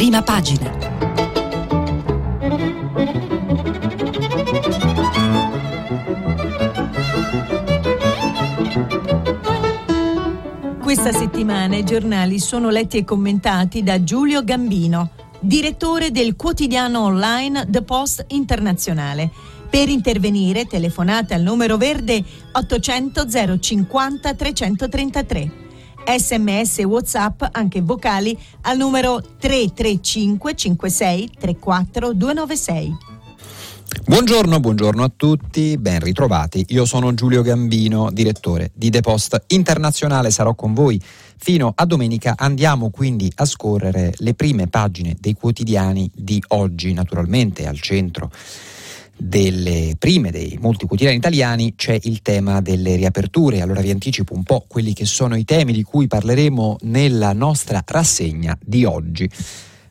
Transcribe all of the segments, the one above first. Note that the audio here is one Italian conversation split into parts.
prima pagina. Questa settimana i giornali sono letti e commentati da Giulio Gambino, direttore del quotidiano online The Post Internazionale. Per intervenire telefonate al numero verde 800 050 333. Sms WhatsApp anche vocali al numero 335 56 34 296. Buongiorno, buongiorno a tutti, ben ritrovati. Io sono Giulio Gambino, direttore di The Post Internazionale, sarò con voi fino a domenica. Andiamo quindi a scorrere le prime pagine dei quotidiani di oggi, naturalmente al centro delle prime dei molti quotidiani italiani c'è il tema delle riaperture. Allora vi anticipo un po' quelli che sono i temi di cui parleremo nella nostra rassegna di oggi.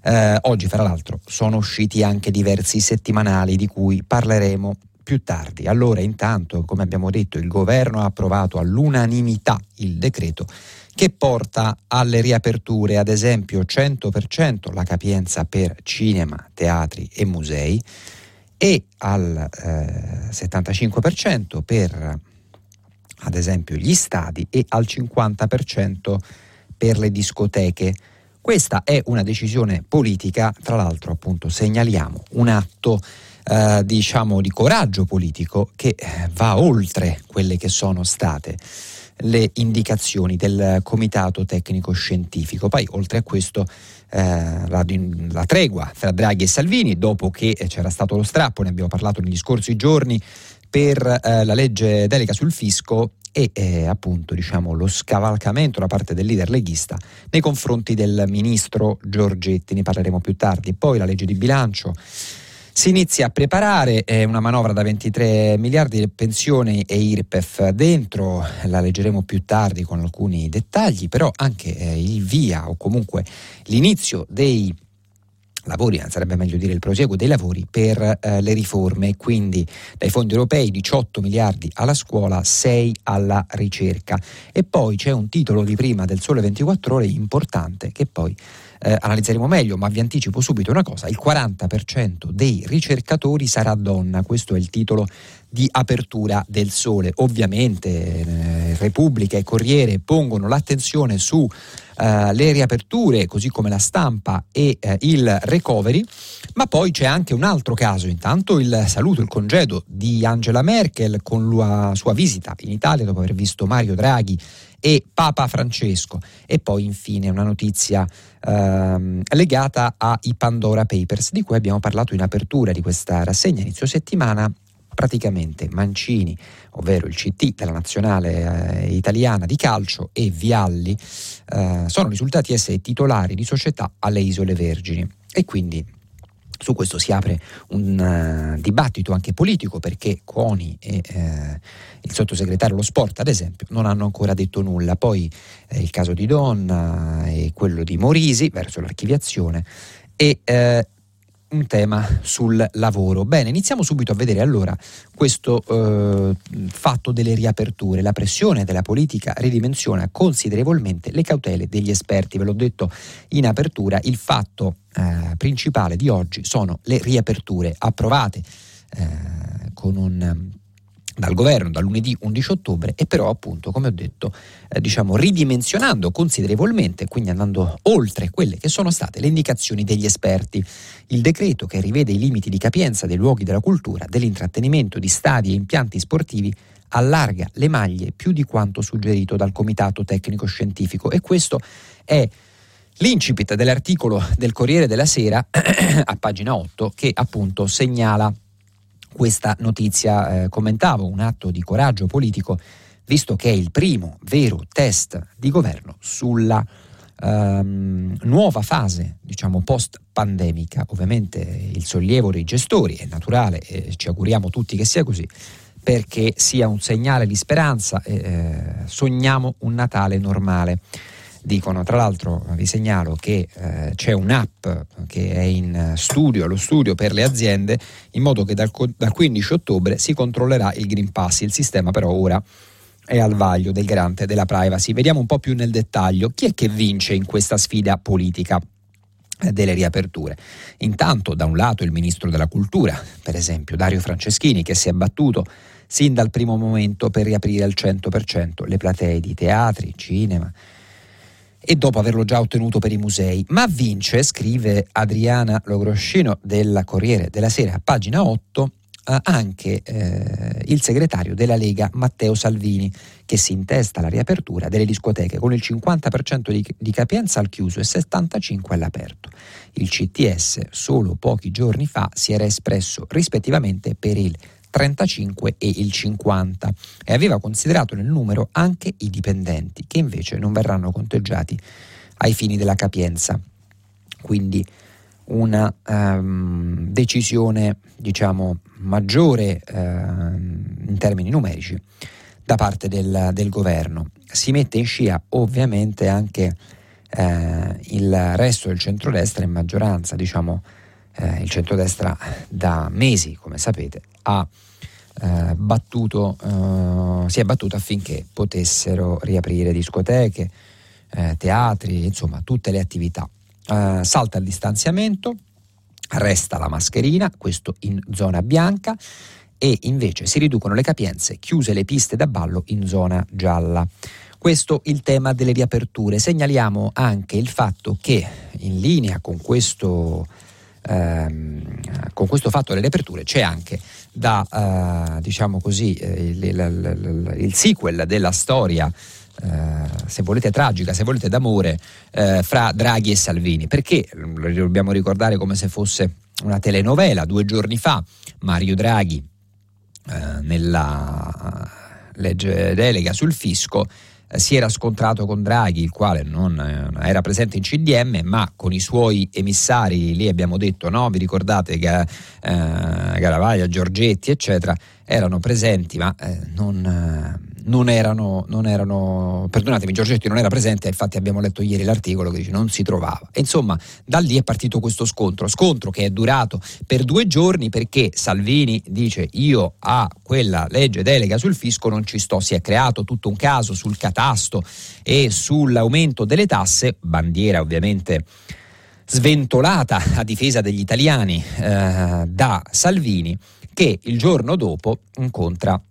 Eh, oggi, fra l'altro, sono usciti anche diversi settimanali di cui parleremo più tardi. Allora, intanto, come abbiamo detto, il governo ha approvato all'unanimità il decreto che porta alle riaperture, ad esempio 100% la capienza per cinema, teatri e musei e al eh, 75% per ad esempio gli stadi e al 50% per le discoteche. Questa è una decisione politica, tra l'altro appunto segnaliamo un atto eh, diciamo di coraggio politico che va oltre quelle che sono state le indicazioni del Comitato Tecnico Scientifico. Poi oltre a questo eh, la, la, tregua tra Draghi e Salvini, dopo che c'era stato lo strappo, ne abbiamo parlato negli scorsi giorni, per eh, la legge delega sul fisco e eh, appunto diciamo, lo scavalcamento da parte del leader leghista nei confronti del ministro Giorgetti, ne parleremo più tardi. Poi la legge di bilancio si inizia a preparare eh, una manovra da 23 miliardi di pensioni e IRPEF dentro, la leggeremo più tardi con alcuni dettagli, però anche eh, il via o comunque l'inizio dei lavori, sarebbe meglio dire il proseguo dei lavori per eh, le riforme, quindi dai fondi europei 18 miliardi alla scuola, 6 alla ricerca. E poi c'è un titolo di prima del Sole 24 ore importante che poi eh, analizzeremo meglio, ma vi anticipo subito una cosa, il 40% dei ricercatori sarà donna, questo è il titolo di apertura del sole. Ovviamente eh, Repubblica e Corriere pongono l'attenzione su Uh, le riaperture, così come la stampa e uh, il recovery, ma poi c'è anche un altro caso, intanto il saluto, il congedo di Angela Merkel con la sua visita in Italia dopo aver visto Mario Draghi e Papa Francesco. E poi infine una notizia uh, legata ai Pandora Papers di cui abbiamo parlato in apertura di questa rassegna inizio settimana. Praticamente Mancini, ovvero il CT della nazionale eh, italiana di calcio e Vialli eh, sono risultati essere titolari di società alle Isole Vergini. E quindi su questo si apre un uh, dibattito anche politico perché Coni e eh, il sottosegretario allo sport, ad esempio, non hanno ancora detto nulla. Poi eh, il caso di Donna e quello di Morisi verso l'archiviazione e eh, un tema sul lavoro. Bene, iniziamo subito a vedere allora questo eh, fatto delle riaperture. La pressione della politica ridimensiona considerevolmente le cautele degli esperti. Ve l'ho detto in apertura, il fatto eh, principale di oggi sono le riaperture approvate eh, un dal governo da lunedì 11 ottobre e però appunto come ho detto eh, diciamo ridimensionando considerevolmente quindi andando oltre quelle che sono state le indicazioni degli esperti. Il decreto che rivede i limiti di capienza dei luoghi della cultura dell'intrattenimento di stadi e impianti sportivi allarga le maglie più di quanto suggerito dal comitato tecnico scientifico e questo è l'incipit dell'articolo del Corriere della Sera a pagina 8 che appunto segnala questa notizia. Eh, commentavo un atto di coraggio politico, visto che è il primo vero test di governo sulla ehm, nuova fase, diciamo, post-pandemica. Ovviamente il sollievo dei gestori è naturale e ci auguriamo tutti che sia così perché sia un segnale di speranza eh, sogniamo un Natale normale dicono. Tra l'altro vi segnalo che eh, c'è un'app che è in studio, allo studio per le aziende, in modo che dal, dal 15 ottobre si controllerà il Green Pass. Il sistema però ora è al vaglio del garante della privacy. Vediamo un po' più nel dettaglio chi è che vince in questa sfida politica. eh, delle riaperture. Intanto, da un lato, il ministro della cultura, per esempio Dario Franceschini, che si è battuto sin dal primo momento per riaprire al 100% le platee di teatri, cinema e dopo averlo già ottenuto per i musei. Ma vince, scrive Adriana Logroscino del Corriere della Sera, a pagina 8, eh, anche eh, il segretario della Lega Matteo Salvini, che si intesta la riapertura delle discoteche con il 50% di, di capienza al chiuso e 75% all'aperto. Il CTS solo pochi giorni fa si era espresso rispettivamente per il 35 e il 50 e aveva considerato nel numero anche i dipendenti che invece non verranno conteggiati ai fini della capienza. Quindi una um, decisione diciamo maggiore uh, in termini numerici da parte del, del, governo. Si mette in scia ovviamente anche uh, il resto del centrodestra in maggioranza, diciamo uh, il centrodestra da mesi, come sapete, ha battuto, si è battuto affinché potessero riaprire discoteche, teatri, insomma tutte le attività eh, salta il distanziamento, resta la mascherina, questo in zona bianca, e invece si riducono le capienze, chiuse le piste da ballo in zona gialla. Questo il tema delle riaperture. Segnaliamo anche il fatto che in linea con questo, ehm, con questo fatto delle riaperture c'è anche da, eh, diciamo così, eh, il, il, il, sequel della storia eh, se volete tragica, se volete d'amore, eh, fra Draghi e Salvini. Perché lo dobbiamo ricordare come se fosse una telenovela. Due giorni fa Mario Draghi eh, nella legge delega sul fisco si era scontrato con Draghi, il quale non eh, era presente in CDM, ma con i suoi emissari, lì abbiamo detto, no? vi ricordate che eh, Garavaglia, Giorgetti, eccetera, erano presenti, ma eh, non non erano, non erano, perdonatemi, Giorgetti non era presente, infatti abbiamo letto ieri l'articolo che dice non si trovava. Insomma, da lì è partito questo scontro, scontro che è durato per due giorni perché Salvini dice io a quella legge delega sul fisco non ci sto, si è creato tutto un caso sul catasto e sull'aumento delle tasse, bandiera ovviamente sventolata a difesa degli italiani eh, da Salvini che il giorno dopo incontra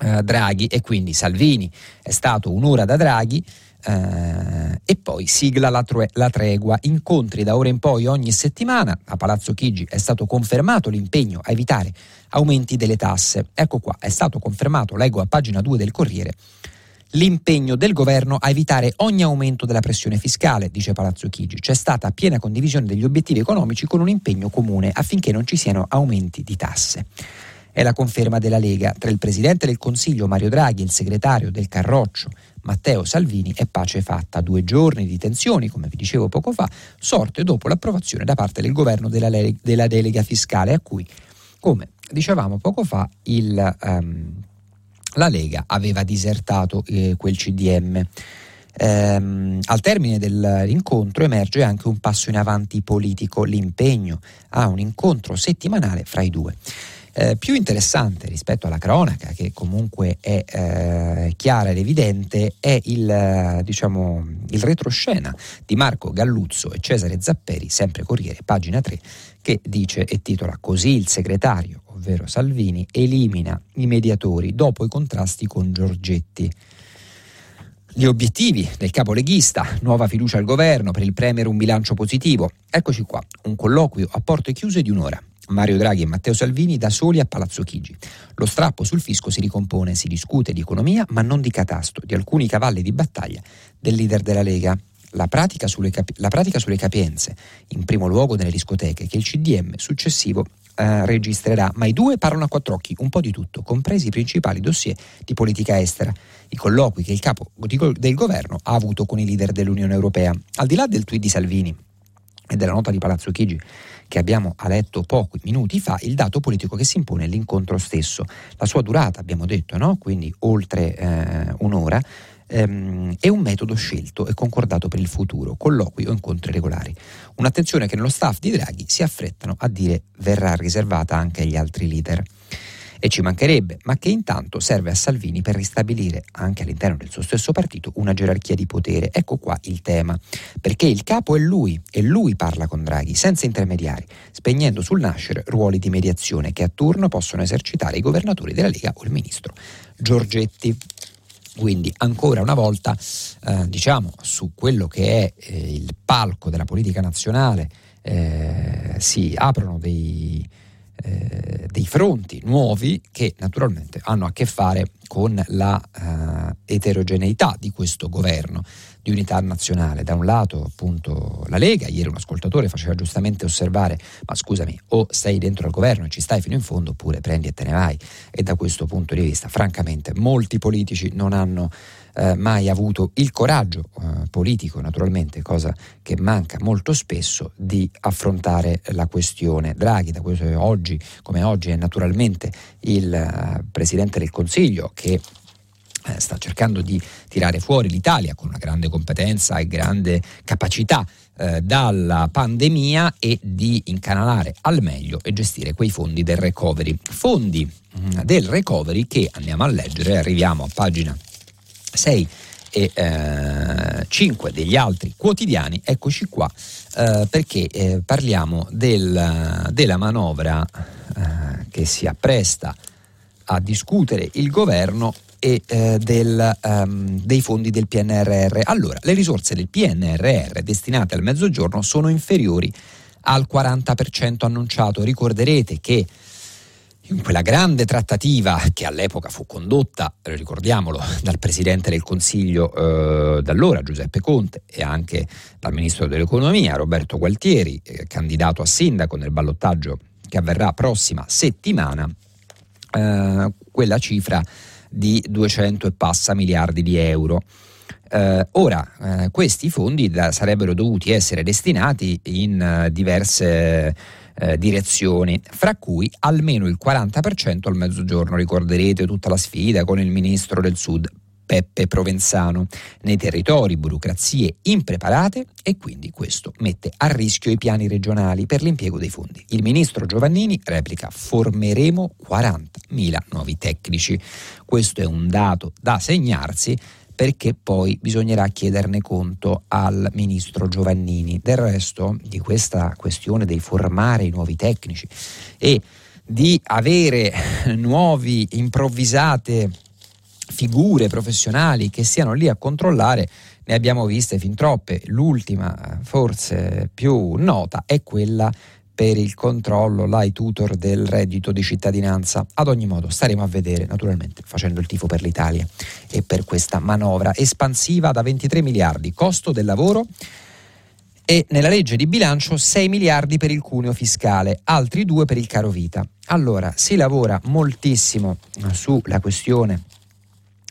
eh, Draghi e quindi Salvini è stato un'ora da Draghi eh, e poi sigla la, tre- la, tregua, incontri da ora in poi ogni settimana. A Palazzo Chigi è stato confermato l'impegno a evitare aumenti delle tasse. Ecco qua, è stato confermato, leggo a pagina 2 del Corriere, l'impegno del governo a evitare ogni aumento della pressione fiscale, dice Palazzo Chigi. C'è stata piena condivisione degli obiettivi economici con un impegno comune affinché non ci siano aumenti di tasse. È la conferma della Lega. Tra il Presidente del Consiglio Mario Draghi e il segretario del Carroccio Matteo Salvini è pace fatta. Due giorni di tensioni, come vi dicevo poco fa, sorte dopo l'approvazione da parte del governo della, le- della delega fiscale a cui, come dicevamo poco fa, il, um, la Lega aveva disertato eh, quel CDM. Ehm, al termine dell'incontro emerge anche un passo in avanti politico, l'impegno a un incontro settimanale fra i due. Eh, più interessante rispetto alla cronaca, che comunque è eh, chiara ed evidente, è il, diciamo, il retroscena di Marco Galluzzo e Cesare Zapperi, sempre Corriere, pagina 3, che dice e titola Così il segretario, ovvero Salvini, elimina i mediatori dopo i contrasti con Giorgetti. Gli obiettivi del capo leghista, nuova fiducia al governo, per il Premier un bilancio positivo. Eccoci qua, un colloquio a porte chiuse di un'ora. Mario Draghi e Matteo Salvini da soli a Palazzo Chigi. Lo strappo sul fisco si ricompone, si discute di economia ma non di catasto, di alcuni cavalli di battaglia del leader della Lega. La pratica, capi- la pratica sulle capienze, in primo luogo nelle discoteche, che il CDM successivo eh, registrerà, ma i due parlano a quattro occhi, un po' di tutto, compresi i principali dossier di politica estera, i colloqui che il capo del governo ha avuto con i leader dell'Unione Europea. Al di là del tweet di Salvini e della nota di Palazzo Chigi, che abbiamo letto pochi minuti fa, il dato politico che si impone è l'incontro stesso. La sua durata, abbiamo detto, no? quindi oltre eh, un'ora, ehm, è un metodo scelto e concordato per il futuro, colloqui o incontri regolari. Un'attenzione che nello staff di Draghi si affrettano a dire verrà riservata anche agli altri leader. E ci mancherebbe, ma che intanto serve a Salvini per ristabilire anche all'interno del suo stesso partito una gerarchia di potere. Ecco qua il tema, perché il capo è lui e lui parla con Draghi senza intermediari, spegnendo sul nascere ruoli di mediazione che a turno possono esercitare i governatori della Lega o il ministro Giorgetti. Quindi ancora una volta eh, diciamo su quello che è eh, il palco della politica nazionale eh, si aprono dei, eh, dei, fronti nuovi che naturalmente hanno a che fare con la eh, eterogeneità di questo governo di unità nazionale. Da un lato appunto la Lega, ieri un ascoltatore faceva giustamente osservare, ma scusami, o sei dentro al governo e ci stai fino in fondo oppure prendi e te ne vai. E da questo punto di vista, francamente, molti politici non hanno eh, mai avuto il coraggio eh, politico, naturalmente, cosa che manca molto spesso, di affrontare la questione Draghi, da questo oggi, come oggi è naturalmente il eh, Presidente del Consiglio che eh, sta cercando di tirare fuori l'Italia con una grande competenza e grande capacità eh, dalla pandemia e di incanalare al meglio e gestire quei fondi del recovery. Fondi mm, del recovery che andiamo a leggere, arriviamo a pagina 6 e eh, 5 degli altri quotidiani, eccoci qua, eh, perché eh, parliamo del, della manovra eh, che si appresta a discutere il governo e eh, del, um, dei fondi del PNRR. Allora, le risorse del PNRR destinate al mezzogiorno sono inferiori al 40% annunciato. Ricorderete che in quella grande trattativa che all'epoca fu condotta, ricordiamolo, dal Presidente del Consiglio eh, d'allora Giuseppe Conte e anche dal Ministro dell'Economia Roberto Gualtieri, eh, candidato a sindaco nel ballottaggio che avverrà prossima settimana, eh, quella cifra di 200 e passa miliardi di euro. Eh, ora, eh, questi fondi da, sarebbero dovuti essere destinati in uh, diverse uh, direzioni, fra cui almeno il 40% al mezzogiorno. Ricorderete tutta la sfida con il ministro del Sud Peppe Provenzano. Nei territori burocrazie impreparate e quindi questo mette a rischio i piani regionali per l'impiego dei fondi. Il ministro Giovannini replica formeremo 40.000 nuovi tecnici. Questo è un dato da segnarsi perché poi bisognerà chiederne conto al ministro Giovannini. Del resto di questa questione dei formare i nuovi tecnici e di avere nuovi improvvisate figure professionali che siano lì a controllare ne abbiamo viste fin troppe. L'ultima, forse più nota, è quella per il controllo, l'ai tutor del reddito di cittadinanza. Ad ogni modo, staremo a vedere, naturalmente, facendo il tifo per l'Italia e per questa manovra espansiva da 23 miliardi, costo del lavoro e nella legge di bilancio 6 miliardi per il cuneo fiscale, altri 2 per il caro vita. Allora, si lavora moltissimo sulla questione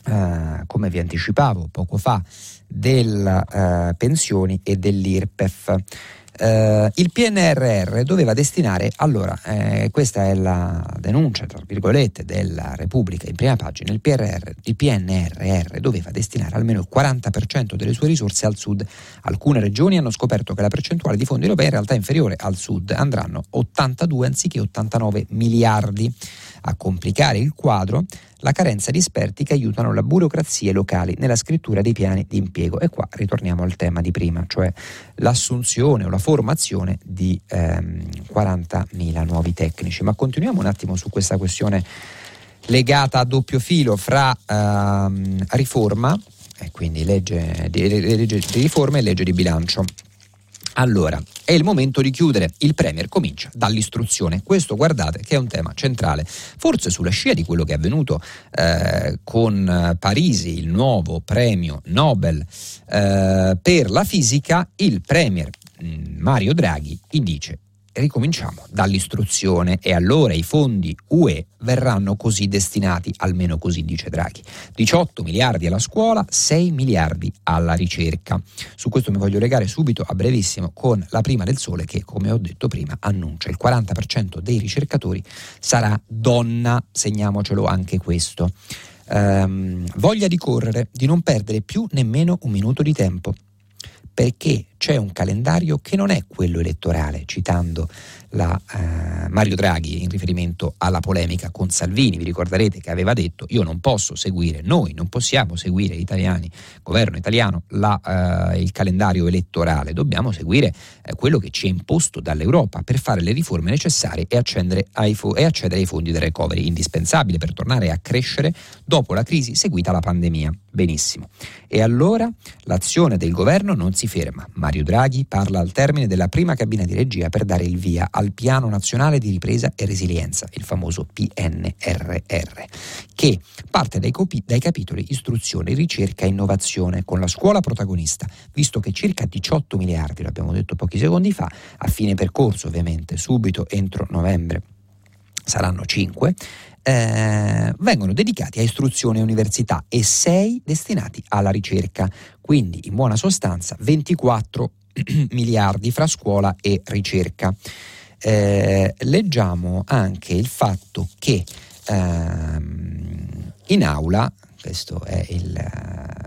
Uh, come vi anticipavo poco fa, delle uh, pensioni e dell'IRPEF. Uh, il PNRR doveva destinare, allora, eh, questa è la denuncia, tra virgolette, della Repubblica in prima pagina, il, PRR, il PNRR doveva destinare almeno il 40% delle sue risorse al sud. Alcune regioni hanno scoperto che la percentuale di fondi europei in realtà è inferiore al sud, andranno 82 anziché 89 miliardi. A complicare il quadro, la carenza di esperti che aiutano le burocrazie locali nella scrittura dei piani di impiego. E qua ritorniamo al tema di prima, cioè l'assunzione o la formazione di ehm, 40.000 nuovi tecnici. Ma continuiamo un attimo su questa questione legata a doppio filo fra ehm, riforma, e quindi legge di, legge di riforma e legge di bilancio. Allora, è il momento di chiudere. Il Premier comincia dall'istruzione. Questo, guardate, che è un tema centrale. Forse sulla scia di quello che è avvenuto eh, con Parisi, il nuovo premio Nobel eh, per la fisica, il Premier mm, Mario Draghi dice ricominciamo dall'istruzione e allora i fondi UE verranno così destinati, almeno così dice Draghi. 18 miliardi alla scuola, 6 miliardi alla ricerca. Su questo mi voglio legare subito a brevissimo con la prima del sole che, come ho detto prima, annuncia il 40% dei ricercatori sarà donna, segniamocelo anche questo. Um, voglia di correre, di non perdere più nemmeno un minuto di tempo perché c'è un calendario che non è quello elettorale, citando la, eh, Mario Draghi in riferimento alla polemica con Salvini. Vi ricorderete che aveva detto io non posso seguire, noi non possiamo seguire italiani, governo italiano, la, eh, il calendario elettorale, dobbiamo seguire eh, quello che ci è imposto dall'Europa per fare le riforme necessarie e, ai fo- e accedere ai fondi del recovery, indispensabile per tornare a crescere dopo la crisi seguita alla pandemia. Benissimo. E allora l'azione del governo non si ferma. Mario Draghi parla al termine della prima cabina di regia per dare il via al Piano Nazionale di Ripresa e Resilienza, il famoso PNRR, che parte dai, copi- dai capitoli istruzione, ricerca e innovazione, con la scuola protagonista, visto che circa 18 miliardi, lo abbiamo detto pochi secondi fa, a fine percorso ovviamente, subito entro novembre saranno 5, eh, vengono dedicati a istruzione e università e 6 destinati alla ricerca, quindi in buona sostanza 24 miliardi fra scuola e ricerca. Eh, leggiamo anche il fatto che ehm, in aula, questo è il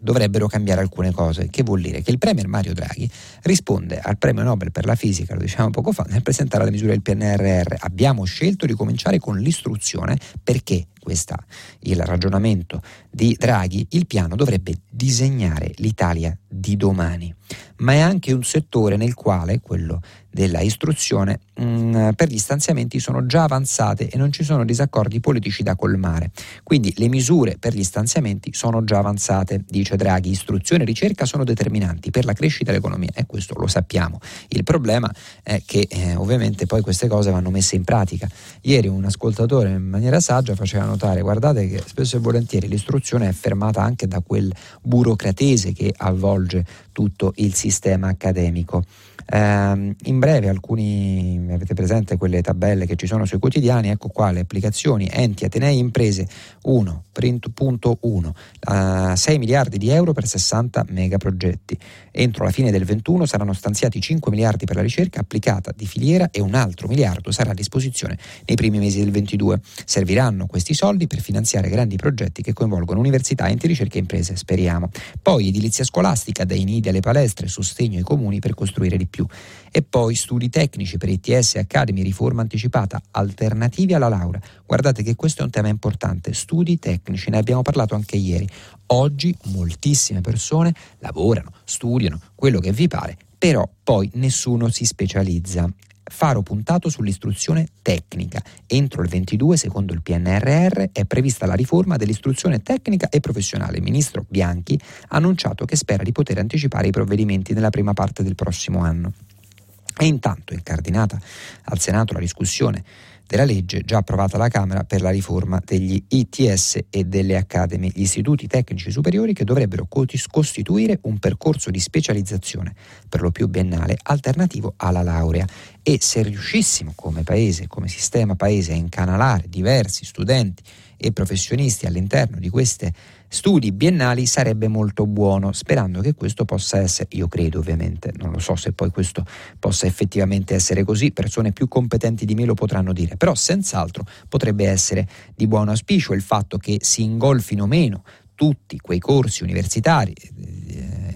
dovrebbero cambiare alcune cose, che vuol dire che il Premier Mario Draghi risponde al premio Nobel per la fisica, lo diciamo poco fa, nel presentare la misura del PNRR. Abbiamo scelto di cominciare con l'istruzione perché questo il ragionamento di Draghi, il piano dovrebbe disegnare l'Italia di domani, ma è anche un settore nel quale, quello della istruzione, mh, mm, per gli stanziamenti sono già avanzate e non ci sono disaccordi politici da colmare. Quindi le misure per gli stanziamenti sono già avanzate, dice Draghi. Istruzione e ricerca sono determinanti per la crescita dell'economia e questo lo sappiamo. Il problema è che eh, ovviamente poi queste cose vanno messe in pratica. Ieri un ascoltatore in maniera saggia faceva notare, guardate che spesso e volentieri l'istruzione è fermata anche da quel burocratese che avvolge tutto il sistema accademico. Eh, in breve, alcuni avete presente quelle tabelle che ci sono sui quotidiani, ecco qua le applicazioni, enti, atenei, imprese 1.1, uh, 6 miliardi di euro per 60 megaprogetti. Entro la fine del 21 saranno stanziati 5 miliardi per la ricerca applicata di filiera e un altro miliardo sarà a disposizione nei primi mesi del 22. Serviranno questi soldi per finanziare grandi progetti che coinvolgono università, enti, ricerca e imprese, speriamo. Poi edilizia scolastica, dai nidi alle palestre, sostegno ai comuni per costruire di più più. E poi studi tecnici per ITS Academy, riforma anticipata, alternativi alla laurea. Guardate che questo è un tema importante, studi tecnici, ne abbiamo parlato anche ieri. Oggi moltissime persone lavorano, studiano, quello che vi pare, però poi nessuno si specializza faro puntato sull'istruzione tecnica. Entro il 22, secondo il PNRR, è prevista la riforma dell'istruzione tecnica e professionale. Il ministro Bianchi ha annunciato che spera di poter anticipare i provvedimenti nella prima parte del prossimo anno. E intanto, incardinata al Senato la discussione della legge già approvata alla Camera per la riforma degli ITS e delle Academy, gli istituti tecnici superiori che dovrebbero costituire un percorso di specializzazione, per lo più biennale, alternativo alla laurea. E se riuscissimo come paese, come sistema paese, a incanalare diversi studenti e professionisti all'interno di queste studi biennali sarebbe molto buono, sperando che questo possa essere, io credo ovviamente, non lo so se poi questo possa effettivamente essere così, persone più competenti di me lo potranno dire, però senz'altro potrebbe essere di buon auspicio il fatto che si ingolfino meno tutti quei corsi universitari. Eh,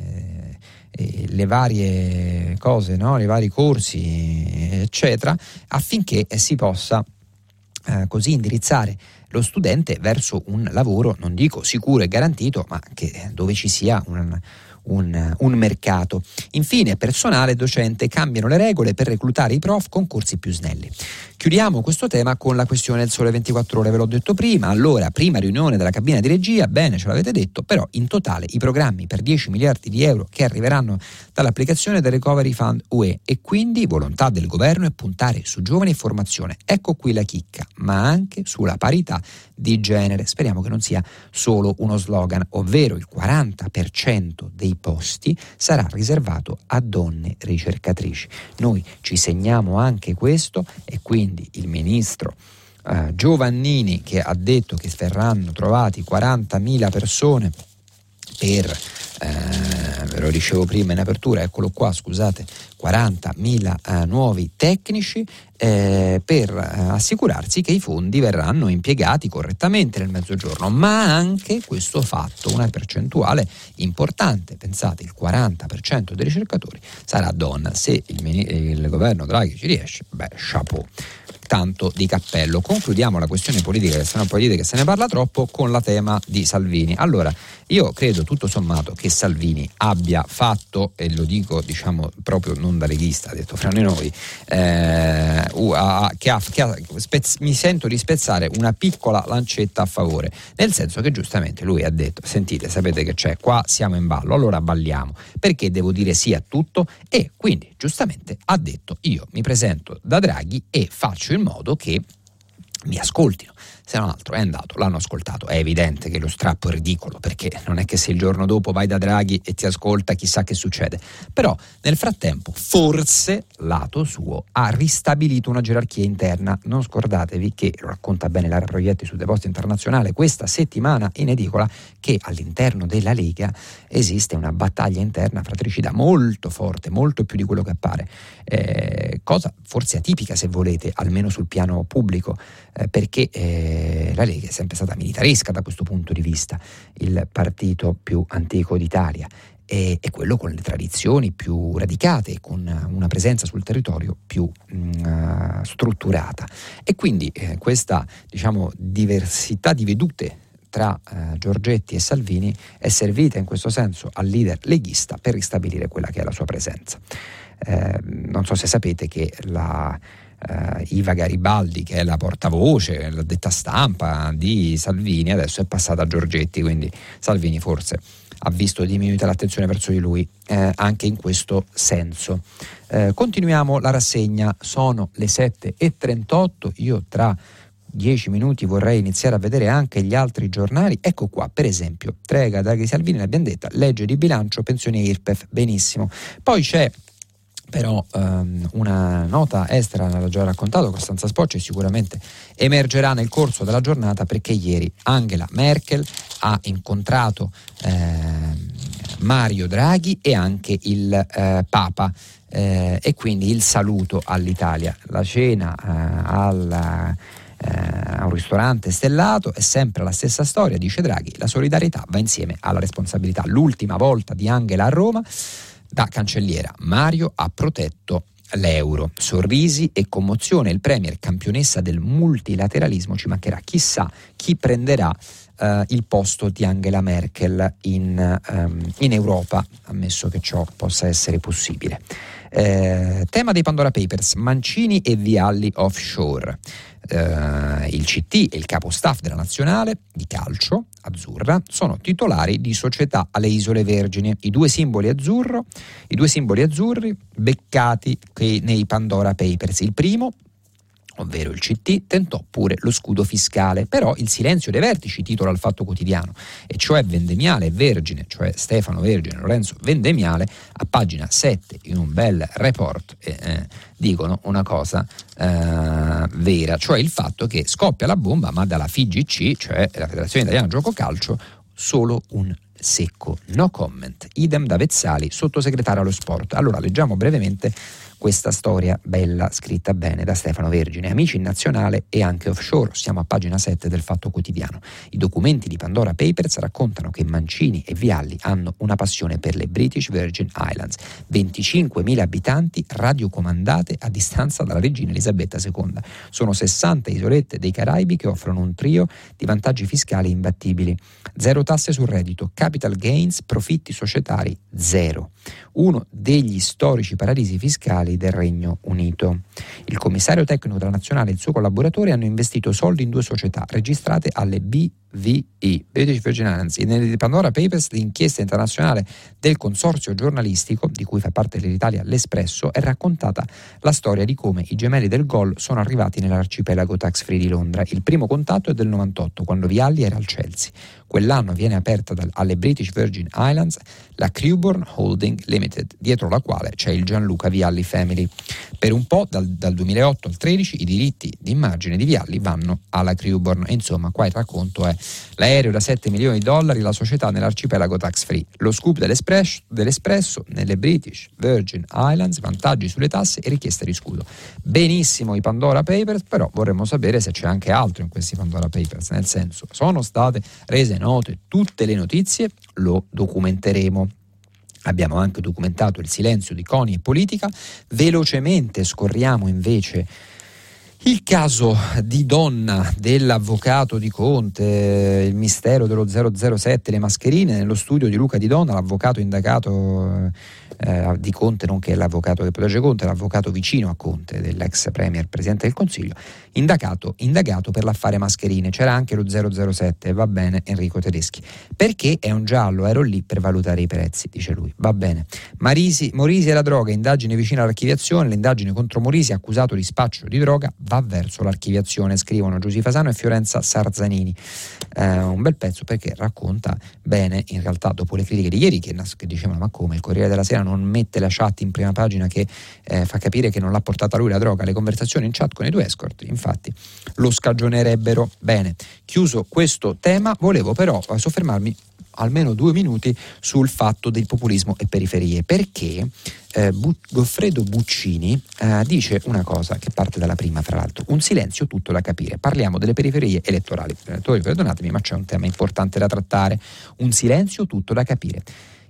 eh, le varie cose, no? i vari corsi, eccetera, affinché si possa eh, così indirizzare lo studente verso un lavoro, non dico sicuro e garantito, ma che, dove ci sia un, un, un, mercato. Infine, personale e docente cambiano le regole per reclutare i prof con corsi più snelli. Chiudiamo questo tema con la questione del sole 24 ore, ve l'ho detto prima. Allora, prima riunione della cabina di regia, bene, ce l'avete detto, però in totale i programmi per 10 miliardi di euro che arriveranno dall'applicazione del Recovery Fund UE e quindi volontà del governo è puntare su giovani e formazione. Ecco qui la chicca, ma anche sulla parità di genere. Speriamo che non sia solo uno slogan, ovvero il 40% dei posti sarà riservato a donne ricercatrici. Noi ci segniamo anche questo e quindi quindi il ministro eh, Giovannini che ha detto che verranno trovati 40.000 persone per eh, lo dicevo prima in apertura, eccolo qua, scusate, 40.000 eh, nuovi tecnici eh, per eh, assicurarsi che i fondi verranno impiegati correttamente nel mezzogiorno, ma anche questo fatto, una percentuale importante, pensate il 40% dei ricercatori sarà donna, se il, il governo Draghi ci riesce, beh, chapeau tanto di cappello. Concludiamo la questione politica, che se no poi dite che se ne parla troppo, con la tema di Salvini. Allora, io credo tutto sommato che Salvini abbia fatto, e lo dico diciamo proprio non da leghista, detto fra noi, eh, che ha, che ha spez- mi sento di spezzare una piccola lancetta a favore, nel senso che giustamente lui ha detto, sentite, sapete che c'è, qua siamo in ballo, allora balliamo, perché devo dire sì a tutto e quindi giustamente ha detto io mi presento da Draghi e faccio il modo che mi ascoltino se non altro è andato, l'hanno ascoltato. È evidente che lo strappo è ridicolo, perché non è che se il giorno dopo vai da Draghi e ti ascolta, chissà che succede. Però nel frattempo, forse, lato suo, ha ristabilito una gerarchia interna. Non scordatevi che, lo racconta bene Lara Proietti su Deposto Internazionale, questa settimana in edicola, che all'interno della Lega esiste una battaglia interna fratricida molto forte, molto più di quello che appare. Eh, cosa forse atipica, se volete, almeno sul piano pubblico, eh, perché... Eh, la Lega è sempre stata militaresca da questo punto di vista, il partito più antico d'Italia e, quello con le tradizioni più radicate, con una presenza sul territorio più mh, mm, strutturata. E quindi eh, questa diciamo, diversità di vedute tra eh, Giorgetti e Salvini è servita in questo senso al leader leghista per ristabilire quella che è la sua presenza. Eh, non so se sapete che la eh, Iva Garibaldi, che è la portavoce, la detta stampa di Salvini, adesso è passata a Giorgetti, quindi Salvini forse ha visto diminuita l'attenzione verso di lui eh, anche in questo senso. Eh, continuiamo la rassegna, sono le 7.38, io tra dieci minuti vorrei iniziare a vedere anche gli altri giornali. Ecco qua, per esempio, Trega, Draghi Salvini, l'abbiamo detta, legge di bilancio, pensioni IRPEF, benissimo. Poi c'è però ehm, una nota estera, l'ha già raccontato Costanza Spocci, sicuramente emergerà nel corso della giornata perché ieri Angela Merkel ha incontrato eh, Mario Draghi e anche il eh, Papa eh, e quindi il saluto all'Italia. La cena eh, al eh, a un ristorante stellato, è sempre la stessa storia, dice Draghi, la solidarietà va insieme alla responsabilità. L'ultima volta di Angela a Roma da cancelliera Mario ha protetto l'euro. Sorrisi e commozione. Il Premier, campionessa del multilateralismo, ci mancherà. Chissà chi prenderà eh, il posto di Angela Merkel in, um, in, Europa, ammesso che ciò possa essere possibile. Eh, tema dei Pandora Papers, Mancini e Vialli offshore eh, il CT e il capo staff della nazionale di calcio azzurra sono titolari di società alle Isole Vergini. I due simboli, azzurro, i due simboli azzurri beccati nei Pandora Papers. Il primo ovvero il CT, tentò pure lo scudo fiscale, però il silenzio dei vertici titola il Fatto Quotidiano, e cioè Vendemiale e Vergine, cioè Stefano Vergine e Lorenzo Vendemiale, a pagina 7 in un bel report eh, eh, dicono una cosa eh, vera, cioè il fatto che scoppia la bomba, ma dalla FIGC, cioè la Federazione Italiana Gioco Calcio, solo un secco, no comment. Idem da Vezzali, sottosegretario allo sport. Allora leggiamo brevemente questa storia bella, scritta bene da Stefano Vergine, amici in nazionale e anche offshore. Siamo a pagina 7 del Fatto Quotidiano. I documenti di Pandora Papers raccontano che Mancini e Vialli hanno una passione per le British Virgin Islands, 25.000 abitanti radiocomandate a distanza dalla regina Elisabetta II. Sono 60 isolette dei Caraibi che offrono un trio di vantaggi fiscali imbattibili. Zero tasse sul reddito, capital gains, profitti societari zero. Uno degli storici paradisi fiscali Mondiali del Regno Unito. Il commissario tecnico della nazionale e il suo collaboratore hanno investito soldi in due società registrate alle BVI, British Virgin Islands. Nel Pandora Papers, l'inchiesta internazionale del consorzio giornalistico, di cui fa parte dell'Italia l'Espresso, è raccontata la storia di come i gemelli del Gol sono arrivati nell'arcipelago tax free di Londra. Il primo contatto è del 98, quando Vialli era al Chelsea. Quell'anno viene aperta dal, alle British Virgin Islands la Crewborn Holding Limited, dietro la quale c'è il Gianluca Vialli Family. Per un po', dal, dal 2008 al 2013, i diritti d'immagine di Vialli vanno alla Crewborn. Insomma, qua il racconto è L'aereo da 7 milioni di dollari, la società nell'arcipelago tax free. Lo scoop dell'Espresso, dell'Espresso nelle British Virgin Islands, vantaggi sulle tasse e richiesta di scudo. Benissimo i Pandora Papers, però vorremmo sapere se c'è anche altro in questi Pandora Papers, nel senso sono state rese note tutte le notizie, lo documenteremo. Abbiamo anche documentato il silenzio di Coni e politica. Velocemente scorriamo invece il caso di donna dell'avvocato di Conte, il mistero dello 007, le mascherine, nello studio di Luca Di Donna, l'avvocato indagato eh, di Conte, nonché l'avvocato che protegge Conte, l'avvocato vicino a Conte dell'ex Premier Presidente del Consiglio, indagato, indagato per l'affare mascherine. C'era anche lo 007, va bene Enrico Tedeschi. Perché è un giallo, ero lì per valutare i prezzi, dice lui. Va bene. Marisi, Morisi e la droga, indagine vicina all'archiviazione, l'indagine contro Morisi accusato di spaccio di droga va verso l'archiviazione, scrivono Giusy Fasano e Fiorenza Sarzanini. Eh, un bel pezzo perché racconta bene, in realtà dopo le critiche di ieri che, che dicevano ma come il Corriere della Sera non non mette la chat in prima pagina che eh, fa capire che non l'ha portata lui la droga, le conversazioni in chat con i due escort, infatti lo scagionerebbero. Bene, chiuso questo tema, volevo però soffermarmi almeno due minuti sul fatto del populismo e periferie, perché eh, Bu- Goffredo Buccini eh, dice una cosa che parte dalla prima, fra l'altro, un silenzio tutto da capire. Parliamo delle periferie elettorali. Perdonatemi, ma c'è un tema importante da trattare. Un silenzio tutto da capire.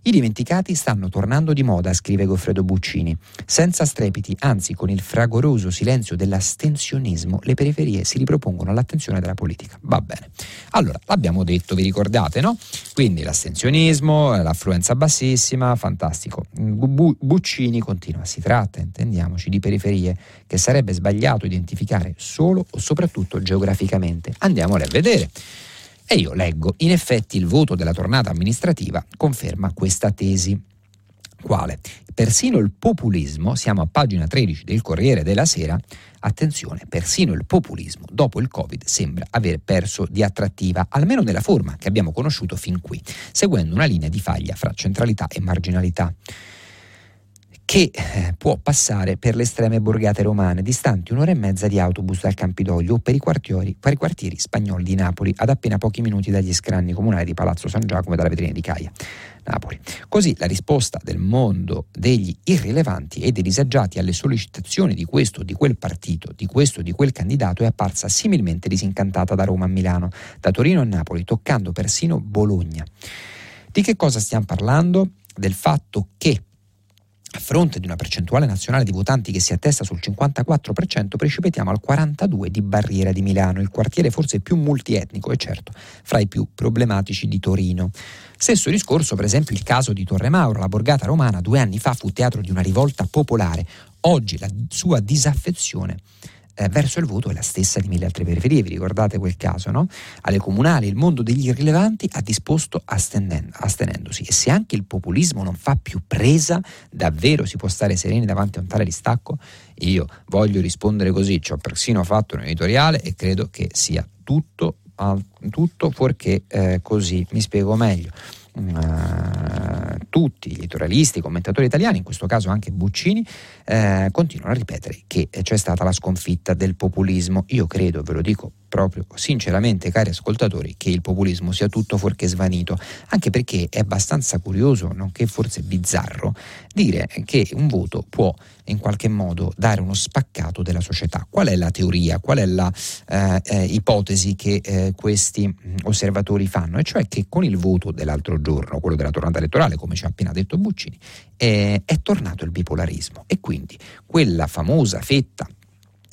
I dimenticati stanno tornando di moda, scrive Goffredo Buccini. Senza strepiti, anzi con il fragoroso silenzio dell'astensionismo, le periferie si ripropongono all'attenzione della politica. Va bene. Allora, l'abbiamo detto, vi ricordate, no? Quindi l'astensionismo, l'affluenza bassissima, fantastico. Bu- Buccini continua, si tratta, intendiamoci, di periferie che sarebbe sbagliato identificare solo o soprattutto geograficamente. Andiamole a vedere. E io leggo, in effetti il voto della tornata amministrativa conferma questa tesi. Quale? Persino il populismo, siamo a pagina 13 del Corriere della Sera, attenzione, persino il populismo dopo il Covid sembra aver perso di attrattiva, almeno nella forma che abbiamo conosciuto fin qui, seguendo una linea di faglia fra centralità e marginalità che eh, può passare per le estreme borgate romane, distanti un'ora e mezza di autobus dal Campidoglio o per i quartieri, per i quartieri spagnoli di Napoli, ad appena pochi minuti dagli scranni comunali di Palazzo San Giacomo e dalla vetrina di Caia. Napoli. Così la risposta del mondo degli irrilevanti e dei disagiati alle sollecitazioni di questo o di quel partito, di questo o di quel candidato è apparsa similmente disincantata da Roma a Milano, da Torino a Napoli, toccando persino Bologna. Di che cosa stiamo parlando? Del fatto che a fronte di una percentuale nazionale di votanti che si attesta sul 54%, precipitiamo al 42% di Barriera di Milano, il quartiere forse più multietnico e certo fra i più problematici di Torino. Stesso discorso, per esempio, il caso di Torre Mauro, la borgata romana due anni fa fu teatro di una rivolta popolare. Oggi la sua disaffezione eh, verso il voto è la stessa di mille altre periferie, vi ricordate quel caso, no? Alle comunali il mondo degli irrilevanti ha disposto astenendosi e se anche il populismo non fa più presa, davvero si può stare sereni davanti a un tale distacco? Io voglio rispondere così, ci ho persino fatto un editoriale e credo che sia tutto, tutto fuorché eh, così, mi spiego meglio. Uh, tutti gli editorialisti, i commentatori italiani, in questo caso anche Buccini, eh, continuano a ripetere che c'è stata la sconfitta del populismo. Io credo, ve lo dico proprio sinceramente, cari ascoltatori, che il populismo sia tutto fuorché svanito, anche perché è abbastanza curioso, nonché forse bizzarro, dire che un voto può in qualche modo dare uno spaccato della società. Qual è la teoria, qual è la eh, eh, ipotesi che eh, questi osservatori fanno? E cioè che con il voto dell'altro giorno, quello della tornata elettorale, come ci ha appena detto Buccini, è tornato il bipolarismo e quindi quella famosa fetta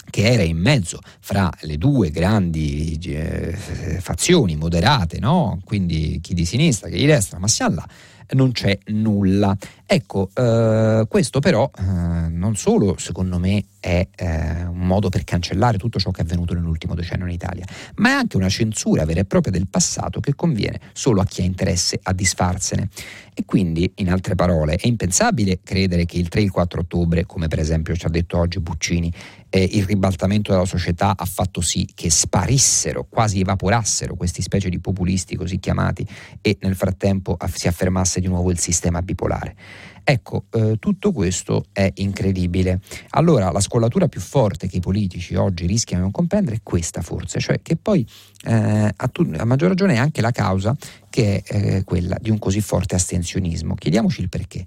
che era in mezzo fra le due grandi eh, fazioni moderate, no? quindi chi di sinistra, chi di destra, ma siamo là, non c'è nulla. Ecco, eh, questo però eh, non solo secondo me è eh, un modo per cancellare tutto ciò che è avvenuto nell'ultimo decennio in Italia, ma è anche una censura vera e propria del passato che conviene solo a chi ha interesse a disfarsene. E quindi, in altre parole, è impensabile credere che il 3 e il 4 ottobre, come per esempio ci ha detto oggi Buccini, eh, il ribaltamento della società ha fatto sì che sparissero, quasi evaporassero questi specie di populisti così chiamati e nel frattempo si affermasse di nuovo il sistema bipolare. Ecco, eh, tutto questo è incredibile. Allora, la scollatura più forte che i politici oggi rischiano di non comprendere è questa forse, cioè che poi eh, a, tu- a, maggior ragione è anche la causa che è eh, quella di un così forte astensionismo. Chiediamoci il perché.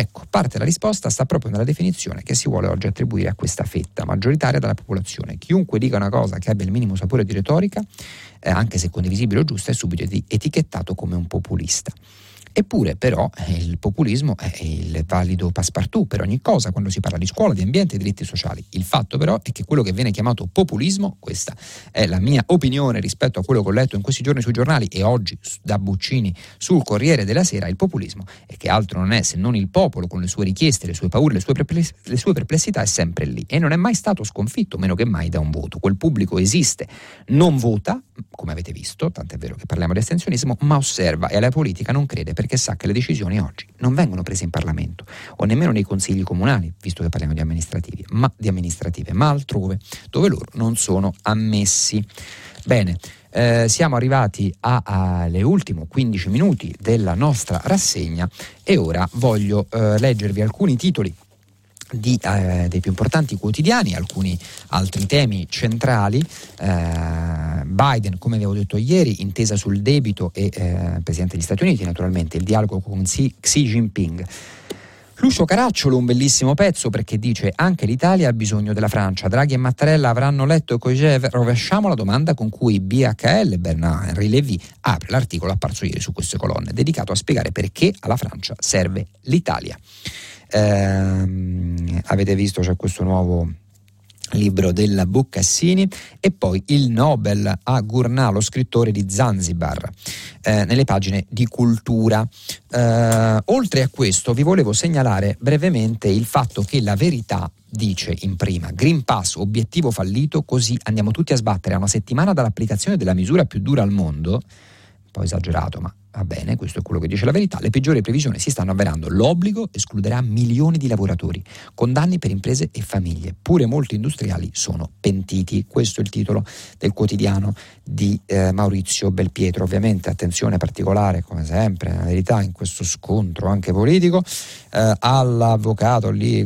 Ecco, parte della risposta sta proprio nella definizione che si vuole oggi attribuire a questa fetta maggioritaria della popolazione. Chiunque dica una cosa che abbia il minimo sapore di retorica, eh, anche se condivisibile o giusta, è subito etichettato come un populista. Eppure però il populismo è il valido passepartout per ogni cosa quando si parla di scuola, di ambiente e diritti sociali. Il fatto però è che quello che viene chiamato populismo, questa è la mia opinione rispetto a quello che ho letto in questi giorni sui giornali e oggi da Buccini sul Corriere della Sera, il populismo è che altro non è se non il popolo con le sue richieste, le sue paure, le sue, perpless- le sue perplessità è sempre lì e non è mai stato sconfitto, meno che mai da un voto. Quel pubblico esiste, non vota, come avete visto, tant'è vero che parliamo di astensionismo, ma osserva e alla politica non crede perché sa che le decisioni oggi non vengono prese in Parlamento o nemmeno nei consigli comunali, visto che parliamo di amministrativi, ma di amministrative, ma altrove, dove loro non sono ammessi. Bene, eh, siamo arrivati alle ultimi 15 minuti della nostra rassegna e ora voglio eh, leggervi alcuni titoli di, eh, dei più importanti quotidiani, alcuni altri temi centrali. Eh, Biden, come avevo detto ieri, intesa sul debito e eh, Presidente degli Stati Uniti, naturalmente il dialogo con Xi, Xi Jinping. Lucio Caracciolo, un bellissimo pezzo perché dice anche l'Italia ha bisogno della Francia. Draghi e Mattarella avranno letto Kojev. Rovesciamo la domanda con cui BHL Bernard Henri Lévy apre l'articolo apparso ieri su queste colonne, dedicato a spiegare perché alla Francia serve l'Italia. Eh, avete visto c'è questo nuovo libro della Boccassini e poi il Nobel a Gurnà, lo scrittore di Zanzibar, eh, nelle pagine di cultura. Eh, oltre a questo vi volevo segnalare brevemente il fatto che la verità dice in prima Green Pass, obiettivo fallito, così andiamo tutti a sbattere a una settimana dall'applicazione della misura più dura al mondo, po' esagerato ma Va bene, questo è quello che dice la verità. Le peggiori previsioni si stanno avverando. L'obbligo escluderà milioni di lavoratori, con danni per imprese e famiglie. Pure molti industriali sono pentiti. Questo è il titolo del quotidiano di eh, Maurizio Belpietro. Ovviamente attenzione particolare, come sempre, la verità, in questo scontro anche politico, eh, all'avvocato lì,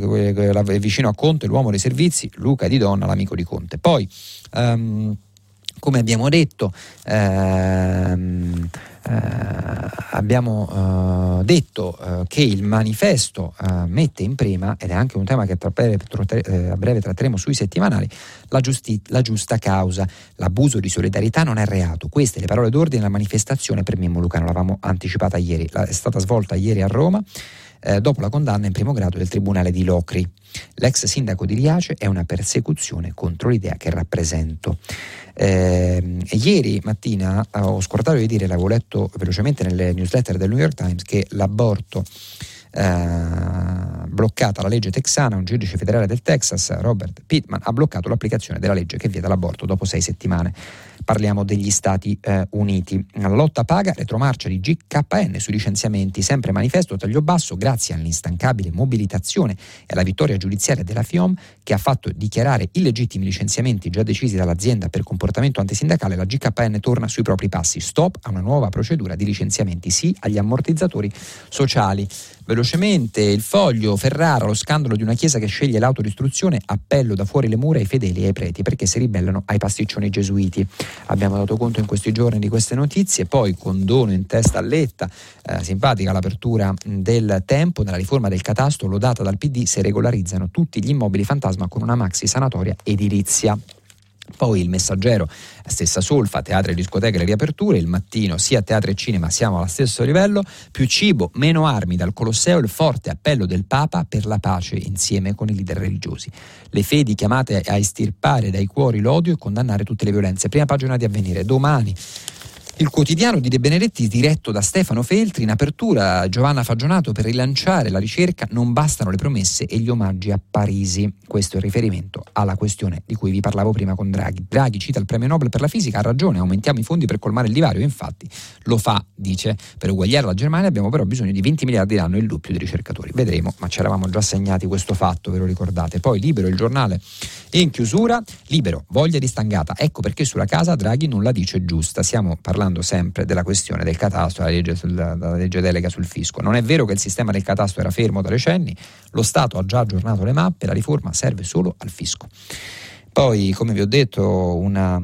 vicino a Conte, l'uomo dei servizi, Luca Di Donna, l'amico di Conte. Poi, um, come abbiamo detto, ehm, eh, abbiamo eh, detto eh, che il manifesto eh, mette in prima, ed è anche un tema che tra breve, eh, a breve tratteremo sui settimanali, la, giusti- la, giusta causa. L'abuso di solidarietà non è reato. Queste le parole d'ordine della manifestazione per Mimmo Lucano, l'avevamo anticipata ieri, la, è stata svolta ieri a Roma eh, dopo la condanna in primo grado del Tribunale di Locri. L'ex sindaco di Riace è una persecuzione contro l'idea che rappresento. Eh, ieri mattina ho scordato di dire, l'avevo letto velocemente nelle newsletter del New York Times, che l'aborto eh, bloccata la legge texana, un giudice federale del Texas, Robert Pittman, ha bloccato l'applicazione della legge che vieta l'aborto dopo sei settimane parliamo degli Stati eh, Uniti. La lotta paga, retromarcia di GKN sui licenziamenti, sempre manifesto taglio basso grazie all'instancabile mobilitazione e alla vittoria giudiziaria della FIOM che ha fatto dichiarare illegittimi licenziamenti già decisi dall'azienda per comportamento antisindacale, la GKN torna sui propri passi. Stop a una nuova procedura di licenziamenti, sì agli ammortizzatori sociali. Velocemente il foglio Ferrara, lo scandalo di una chiesa che sceglie l'autodistruzione, appello da fuori le mura ai fedeli e ai preti perché si ribellano ai pasticcioni gesuiti. Abbiamo dato conto in questi giorni di queste notizie, poi condono in testa a Letta, eh, simpatica l'apertura del tempo nella riforma del catasto lodata dal PD se regolarizzano tutti gli immobili fantasma con una maxi sanatoria edilizia. Poi il messaggero, stessa solfa, teatri e discoteche, le riaperture, il mattino sia teatro e cinema siamo allo stesso livello, più cibo, meno armi dal Colosseo, il forte appello del Papa per la pace insieme con i leader religiosi. Le fedi chiamate a estirpare dai cuori l'odio e condannare tutte le violenze. Prima pagina di avvenire, domani il quotidiano di De Benedetti, diretto da Stefano Feltri, in apertura Giovanna Fagionato per rilanciare la ricerca non bastano le promesse e gli omaggi a Parisi. Questo è il riferimento alla questione di cui vi parlavo prima con Draghi. Draghi cita il premio Nobel per la fisica, ha ragione, aumentiamo i fondi per colmare il divario, infatti lo fa, dice, per uguagliare la Germania abbiamo però bisogno di 20 miliardi l'anno il doppio di ricercatori. Vedremo, ma ci eravamo già segnati questo fatto, ve lo ricordate. Poi Libero, il giornale in chiusura, Libero, voglia di stangata, ecco perché sulla casa Draghi non la dice giusta, stiamo parlando parlando sempre della questione del catasto, della legge, della legge delega sul fisco. Non è vero che il sistema del catasto era fermo da decenni, lo Stato ha già aggiornato le mappe, la riforma serve solo al fisco. Poi, come vi ho detto, una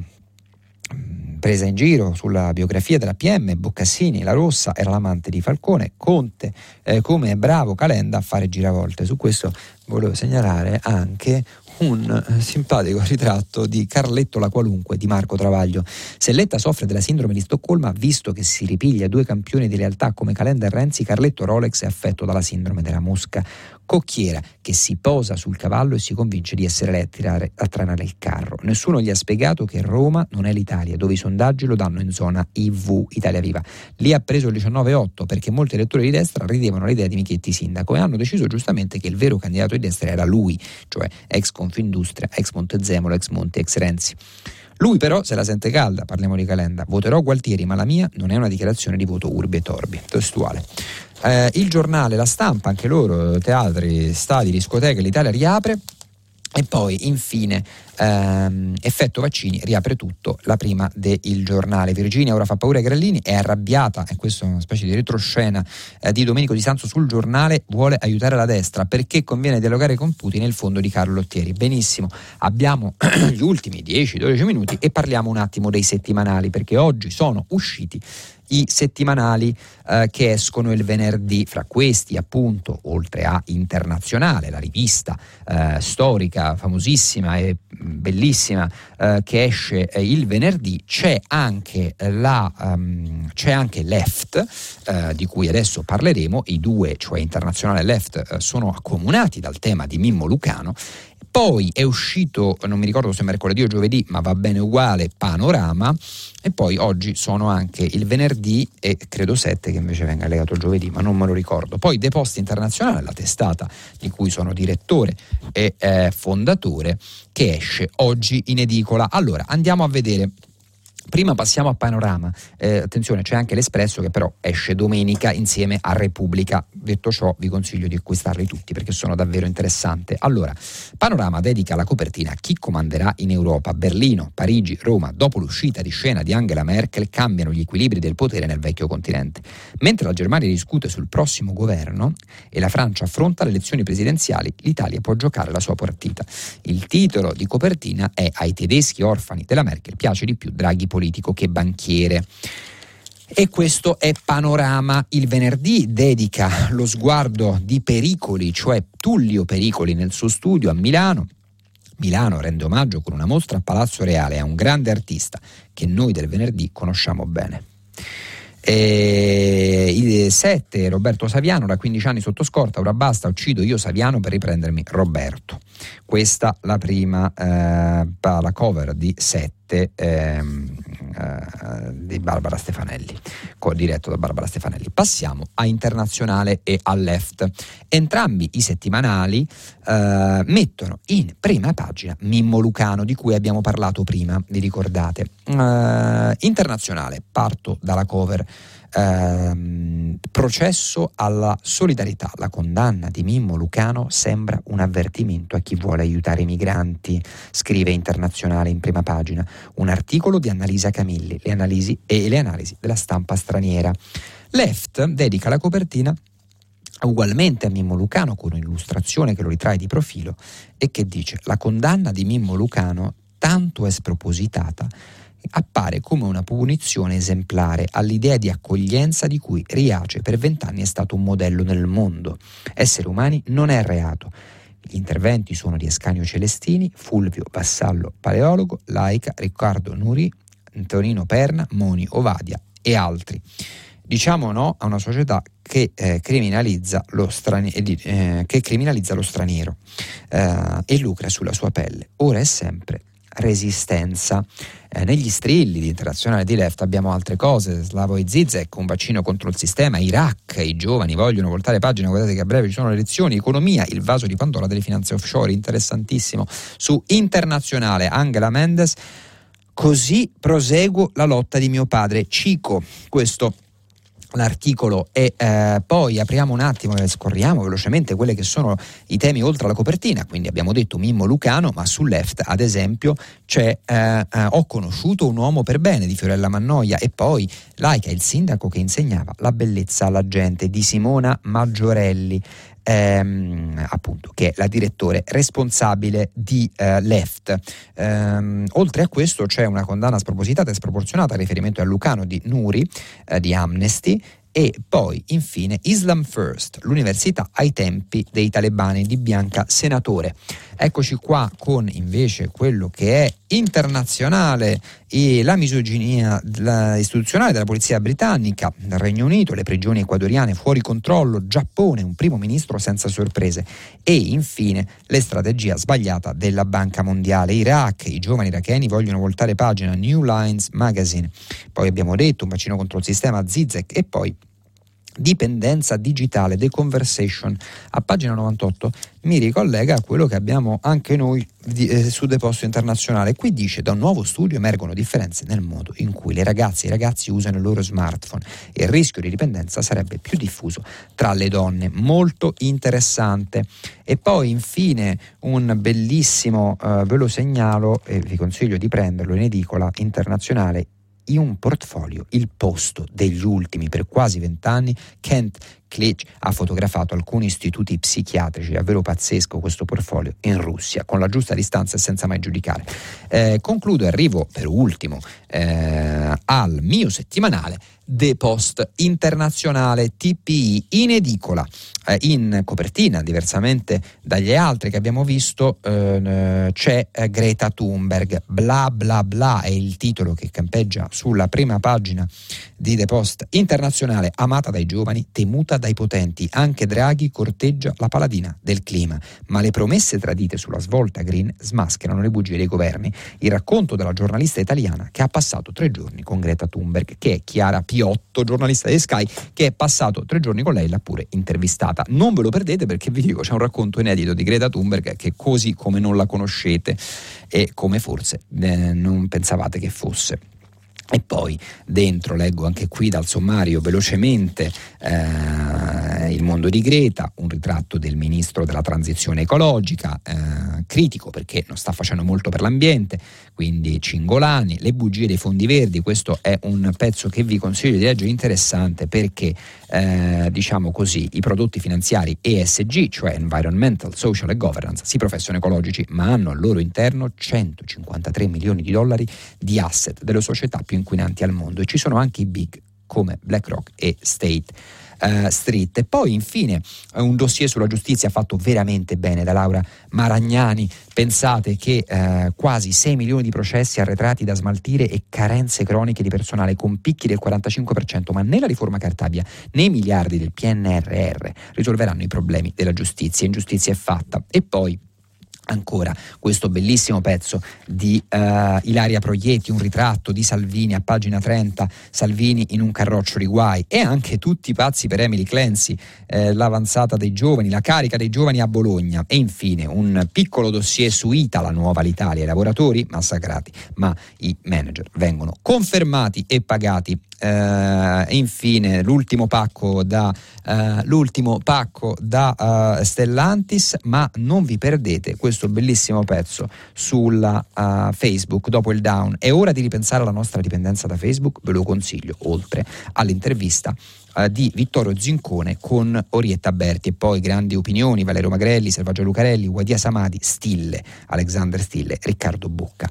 presa in giro sulla biografia della PM, Boccassini, la Rossa era l'amante di Falcone, Conte eh, come bravo Calenda a fare giravolte. Su questo volevo segnalare anche un eh, simpatico ritratto di Carletto la qualunque di Marco Travaglio. Se Letta soffre della sindrome di Stoccolma, visto che si ripiglia due campioni di realtà come Calenda e Renzi, Carletto Rolex è affetto dalla sindrome della mosca cocchiera che si posa sul cavallo e si convince di essere lei a, tirare, a tranare il carro. Nessuno gli ha spiegato che Roma non è l'Italia, dove i sondaggi lo danno in zona IV, Italia Viva. Lì ha preso il 19,8 perché molti elettori di destra ridevano l'idea di Michetti sindaco e hanno deciso giustamente che il vero candidato di destra era lui, cioè ex Confindustria, ex Montezemolo, ex Monti, ex Renzi. Lui però se la sente calda, parliamo di Calenda. Voterò Gualtieri, ma la mia non è una dichiarazione di voto urbi e torbi. Testuale. Eh, il giornale, la stampa, anche loro, teatri, stadi, discoteche, l'Italia riapre. E poi infine ehm, effetto vaccini riapre tutto la prima del giornale. Virginia ora fa paura ai grillini, è arrabbiata, e questa è una specie di retroscena eh, di Domenico Di Sanzo sul giornale, vuole aiutare la destra perché conviene dialogare con Putin nel fondo di Carlo Lottieri. Benissimo, abbiamo gli ultimi 10-12 minuti e parliamo un attimo dei settimanali perché oggi sono usciti i settimanali eh, che escono il venerdì, fra questi appunto, oltre a Internazionale, la rivista eh, storica famosissima e bellissima eh, che esce eh, il venerdì, c'è anche, la, um, c'è anche Left, eh, di cui adesso parleremo, i due, cioè Internazionale e Left, eh, sono accomunati dal tema di Mimmo Lucano poi è uscito, non mi ricordo se mercoledì o giovedì, ma va bene uguale, Panorama. E poi oggi sono anche il venerdì e credo 7 che invece venga legato il giovedì, ma non me lo ricordo. Poi The Post Internazionale, la testata di cui sono direttore e eh, fondatore, che esce oggi in edicola. Allora andiamo a vedere Prima passiamo a Panorama. Eh, attenzione, c'è anche l'Espresso che però esce domenica insieme a Repubblica. Detto ciò, vi consiglio di acquistarli tutti perché sono davvero interessanti. Allora, Panorama dedica la copertina a chi comanderà in Europa. Berlino, Parigi, Roma, dopo l'uscita di scena di Angela Merkel, cambiano gli equilibri del potere nel vecchio continente. Mentre la Germania discute sul prossimo governo e la Francia affronta le elezioni presidenziali, l'Italia può giocare la sua partita. Il titolo di copertina è Ai tedeschi orfani della Merkel piace di più Draghi politico politico che banchiere. E questo è Panorama. Il venerdì dedica lo sguardo di Pericoli, cioè Tullio Pericoli nel suo studio a Milano. Milano rende omaggio con una mostra a Palazzo Reale a un grande artista che noi del venerdì conosciamo bene. E il 7 Roberto Saviano da 15 anni sotto scorta, ora basta, uccido io Saviano per riprendermi Roberto. Questa la prima eh, la cover di 7 ehm, eh, di Barbara Stefanelli, diretto da Barbara Stefanelli. Passiamo a Internazionale e a Left. Entrambi i settimanali eh, mettono in prima pagina Mimmo Lucano, di cui abbiamo parlato prima, vi ricordate. Eh, internazionale, parto dalla cover. Ehm, processo alla solidarietà. La condanna di Mimmo Lucano sembra un avvertimento a chi vuole aiutare i migranti, scrive Internazionale in prima pagina. Un articolo di Annalisa Camilli, le analisi e le analisi della stampa straniera. Left dedica la copertina ugualmente a Mimmo Lucano con un'illustrazione che lo ritrae di profilo e che dice la condanna di Mimmo Lucano tanto è spropositata appare come una punizione esemplare all'idea di accoglienza di cui Riace per vent'anni è stato un modello nel mondo. Essere umani non è reato. Gli interventi sono di Escanio Celestini, Fulvio Vassallo Paleologo, Laica, Riccardo Nuri, Antonino Perna, Moni Ovadia e altri. Diciamo no a una società che, eh, criminalizza, lo straniero, eh, che criminalizza lo straniero eh, e lucra sulla sua pelle. Ora è sempre resistenza. Eh, negli strilli di internazionale di left abbiamo altre cose, Slavoj Zizek, un vaccino contro il sistema, Iraq, i giovani vogliono voltare pagina, guardate che a breve ci sono le elezioni, economia, il vaso di Pandora delle finanze offshore, interessantissimo. Su internazionale Angela Mendes, così proseguo la lotta di mio padre, Cico, questo l'articolo e eh, poi apriamo un attimo e scorriamo velocemente quelli che sono i temi oltre alla copertina, quindi abbiamo detto Mimmo Lucano, ma sul left ad esempio c'è eh, eh, Ho conosciuto un uomo per bene di Fiorella Mannoia e poi Laica, il sindaco che insegnava la bellezza alla gente di Simona Maggiorelli ehm, appunto, che è la direttore responsabile di eh, Left. Ehm, oltre a questo c'è una condanna spropositata e sproporzionata a riferimento a Lucano di Nuri eh, di Amnesty e poi infine Islam First, l'università ai tempi dei talebani di Bianca Senatore. Eccoci qua con invece quello che è internazionale e la misoginia istituzionale della polizia britannica, il Regno Unito, le prigioni ecuadoriane fuori controllo, Giappone, un primo ministro senza sorprese. E infine la strategia sbagliata della Banca Mondiale, Iraq, i giovani iracheni vogliono voltare pagina, New Lines Magazine, poi abbiamo detto un vaccino contro il sistema Zizek e poi dipendenza digitale, The Conversation, a pagina 98 mi ricollega a quello che abbiamo anche noi di, eh, su Deposto Internazionale. Qui dice da un nuovo studio emergono differenze nel modo in cui le ragazze e i ragazzi usano il loro smartphone e il rischio di dipendenza sarebbe più diffuso tra le donne. Molto interessante. E poi infine un bellissimo, eh, ve lo segnalo e vi consiglio di prenderlo in edicola internazionale in un portfolio il posto degli ultimi per quasi vent'anni Kent Klitsch ha fotografato alcuni istituti psichiatrici, davvero pazzesco questo portfolio, in Russia, con la giusta distanza e senza mai giudicare. Eh, concludo e arrivo per ultimo eh, al mio settimanale The Post internazionale TPI in edicola, eh, in copertina, diversamente dagli altri che abbiamo visto, eh, c'è eh, Greta Thunberg, bla bla bla è il titolo che campeggia sulla prima pagina di The Post internazionale, amata dai giovani, temuta dai potenti. Anche Draghi corteggia la paladina del clima, ma le promesse tradite sulla svolta green smascherano le bugie dei governi. Il racconto della giornalista italiana che ha passato tre giorni con Greta Thunberg, che è Chiara Piotto, giornalista di Sky, che è passato tre giorni con lei, l'ha pure intervistata. Non ve lo perdete perché vi dico, c'è un racconto inedito di Greta Thunberg che così come non la conoscete e come forse eh, non pensavate che fosse. E poi dentro leggo anche qui dal sommario velocemente eh, il mondo di Greta, un ritratto del ministro della transizione ecologica, eh, critico perché non sta facendo molto per l'ambiente, quindi Cingolani, le bugie dei fondi verdi, questo è un pezzo che vi consiglio di leggere interessante perché eh, diciamo così i prodotti finanziari ESG, cioè Environmental, Social e Governance, si professano ecologici ma hanno al loro interno 153 milioni di dollari di asset delle società più inquinanti al mondo e ci sono anche i big come BlackRock e State uh, Street. E poi infine un dossier sulla giustizia fatto veramente bene da Laura Maragnani. Pensate che uh, quasi 6 milioni di processi arretrati da smaltire e carenze croniche di personale con picchi del 45%, ma né la riforma Cartabia né i miliardi del PNRR risolveranno i problemi della giustizia. Ingiustizia è fatta. E poi Ancora questo bellissimo pezzo di uh, Ilaria Proietti, un ritratto di Salvini a pagina 30, Salvini in un carroccio di guai e anche tutti pazzi per Emily Clancy, eh, l'avanzata dei giovani, la carica dei giovani a Bologna e infine un piccolo dossier su ITA, la nuova l'Italia, i lavoratori massacrati, ma i manager vengono confermati e pagati Uh, infine l'ultimo pacco da, uh, l'ultimo pacco da uh, Stellantis, ma non vi perdete questo bellissimo pezzo sulla Facebook dopo il down. È ora di ripensare alla nostra dipendenza da Facebook, ve lo consiglio, oltre all'intervista di Vittorio Zincone con Orietta Berti e poi grandi opinioni Valerio Magrelli, Selvaggio Lucarelli, Guadia Samadi, Stille, Alexander Stille, Riccardo Bocca.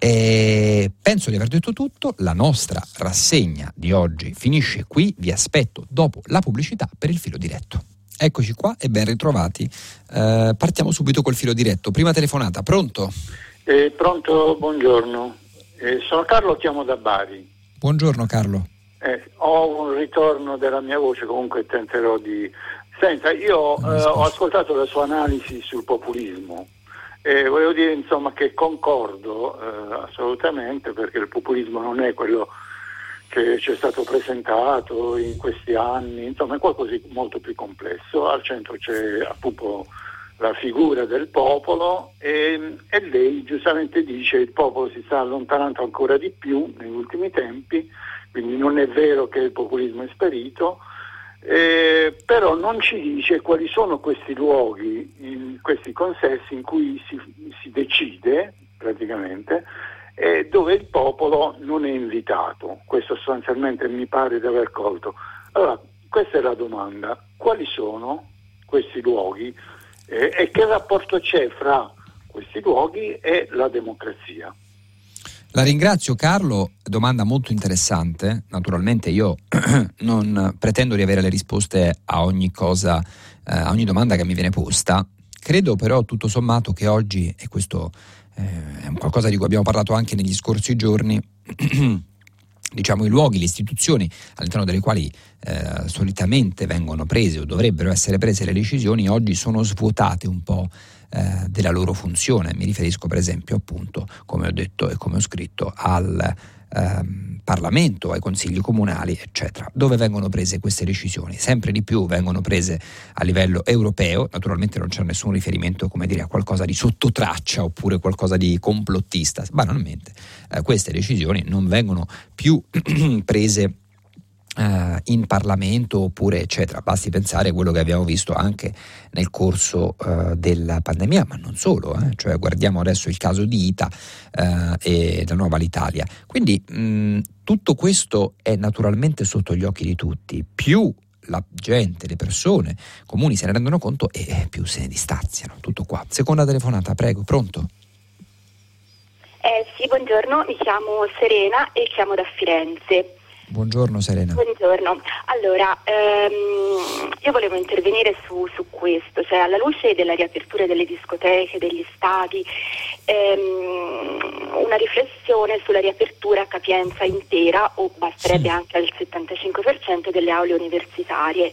E penso di aver detto tutto, la nostra rassegna di oggi finisce qui, vi aspetto dopo la pubblicità per il filo diretto. Eccoci qua e ben ritrovati. Eh, partiamo subito col filo diretto. Prima telefonata, pronto? Eh, pronto, buongiorno. Eh, sono Carlo, chiamo da Bari. Buongiorno Carlo. Eh, ho un ritorno della mia voce, comunque tenterò di... Senta, io eh, ho ascoltato la sua analisi sul populismo e volevo dire insomma che concordo eh, assolutamente perché il populismo non è quello che ci è stato presentato in questi anni, insomma è qualcosa di molto più complesso. Al centro c'è appunto la figura del popolo e, e lei giustamente dice che il popolo si sta allontanando ancora di più negli ultimi tempi, quindi non è vero che il populismo è sparito, eh, però non ci dice quali sono questi luoghi, in, questi consessi in cui si, si decide praticamente eh, dove il popolo non è invitato. Questo sostanzialmente mi pare di aver colto. Allora, questa è la domanda. Quali sono questi luoghi eh, e che rapporto c'è fra questi luoghi e la democrazia? La ringrazio Carlo, domanda molto interessante. Naturalmente io non pretendo di avere le risposte a ogni cosa, eh, a ogni domanda che mi viene posta. Credo però tutto sommato che oggi, e questo eh, è qualcosa di cui abbiamo parlato anche negli scorsi giorni, diciamo, i luoghi, le istituzioni all'interno delle quali eh, solitamente vengono prese o dovrebbero essere prese le decisioni, oggi sono svuotate un po' eh, della loro funzione. Mi riferisco per esempio appunto, come ho detto e come ho scritto, al ehm, Parlamento, ai consigli comunali, eccetera. Dove vengono prese queste decisioni? Sempre di più vengono prese a livello europeo, naturalmente non c'è nessun riferimento come dire, a qualcosa di sottotraccia oppure qualcosa di complottista, banalmente eh, queste decisioni non vengono più prese Uh, in Parlamento oppure eccetera. Basti pensare a quello che abbiamo visto anche nel corso uh, della pandemia, ma non solo, eh? cioè guardiamo adesso il caso di Ita uh, e la nuova l'Italia. Quindi mh, tutto questo è naturalmente sotto gli occhi di tutti, più la gente, le persone comuni se ne rendono conto e più se ne distanziano. Tutto qua. Seconda telefonata, prego, pronto? Eh, sì, buongiorno, mi chiamo Serena e chiamo da Firenze. Buongiorno Serena. Buongiorno. Allora, ehm, io volevo intervenire su, su, questo, cioè alla luce della riapertura delle discoteche, degli stadi, ehm, una riflessione sulla riapertura a capienza intera o basterebbe sì. anche al 75% delle aule universitarie.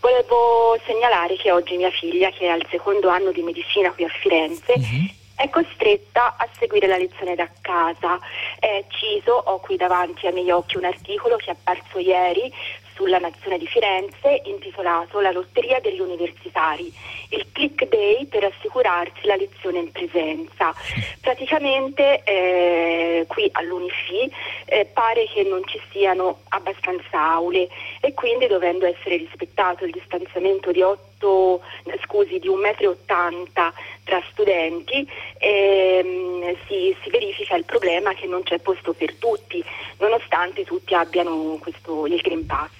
Volevo segnalare che oggi mia figlia, che è al secondo anno di medicina qui a Firenze, uh-huh è costretta a seguire la lezione da casa. Eh, Ciso, ho qui davanti ai miei occhi un articolo che è apparso ieri sulla Nazione di Firenze intitolato La lotteria degli universitari, il click day per assicurarsi la lezione in presenza. Praticamente eh, qui all'Unifi eh, pare che non ci siano abbastanza aule e quindi dovendo essere rispettato il distanziamento di 8, scusi, di 1,80 m tra studenti ehm, si, si, verifica il problema che non c'è posto per tutti, nonostante tutti abbiano questo, il Green Pass.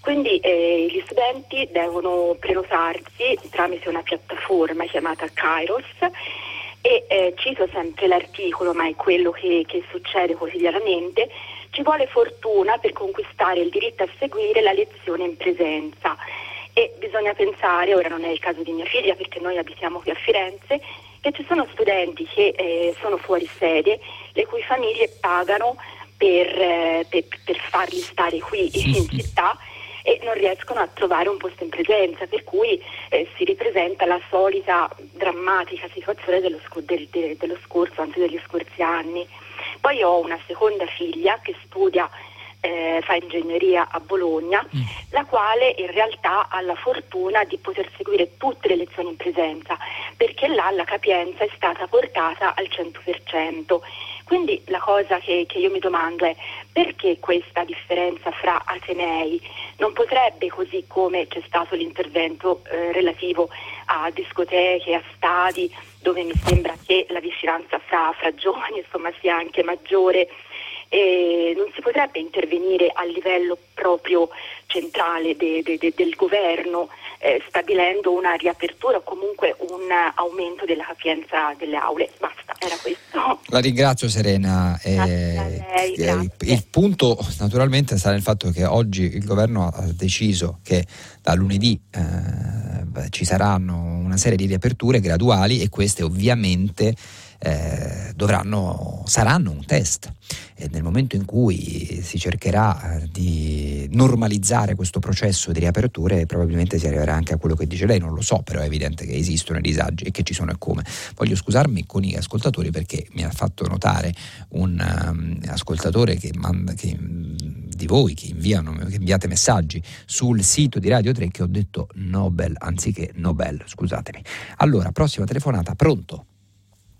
Quindi eh, gli studenti devono prenotarsi tramite una piattaforma chiamata Kairos e eh, cito sempre l'articolo, ma è quello che, che succede quotidianamente, ci vuole fortuna per conquistare il diritto a seguire la lezione in presenza e bisogna pensare, ora non è il caso di mia figlia perché noi abitiamo qui a Firenze, che ci sono studenti che eh, sono fuori sede, le cui famiglie pagano per, eh, per, per farli stare qui sì, in sì. città e non riescono a trovare un posto in presenza, per cui eh, si ripresenta la solita drammatica situazione dello, sc- del, de- dello scorso, anzi degli scorsi anni. Poi ho una seconda figlia che studia eh, fa ingegneria a Bologna, mm. la quale in realtà ha la fortuna di poter seguire tutte le lezioni in presenza, perché là la capienza è stata portata al 100%. Quindi la cosa che, che io mi domando è perché questa differenza fra Atenei non potrebbe, così come c'è stato l'intervento eh, relativo a discoteche, a stadi, dove mi sembra che la vicinanza fra, fra giovani insomma, sia anche maggiore, eh, non si potrebbe intervenire a livello proprio centrale de, de, de, del governo eh, stabilendo una riapertura o comunque un aumento della capienza delle aule. Basta, era questo. La ringrazio Serena. Eh, lei, il, il punto naturalmente sta nel fatto che oggi il governo ha deciso che da lunedì eh, ci saranno una serie di riaperture graduali e queste ovviamente eh, dovranno, saranno un test. E nel momento in cui si cercherà eh, di normalizzare questo processo di riaperture, probabilmente si arriverà anche a quello che dice lei, non lo so, però è evidente che esistono i disagi e che ci sono e come. Voglio scusarmi con i ascoltatori perché mi ha fatto notare un um, ascoltatore che, manda, che di voi che, inviano, che inviate messaggi sul sito di Radio 3 che ho detto Nobel anziché Nobel, scusatemi. Allora, prossima telefonata, pronto?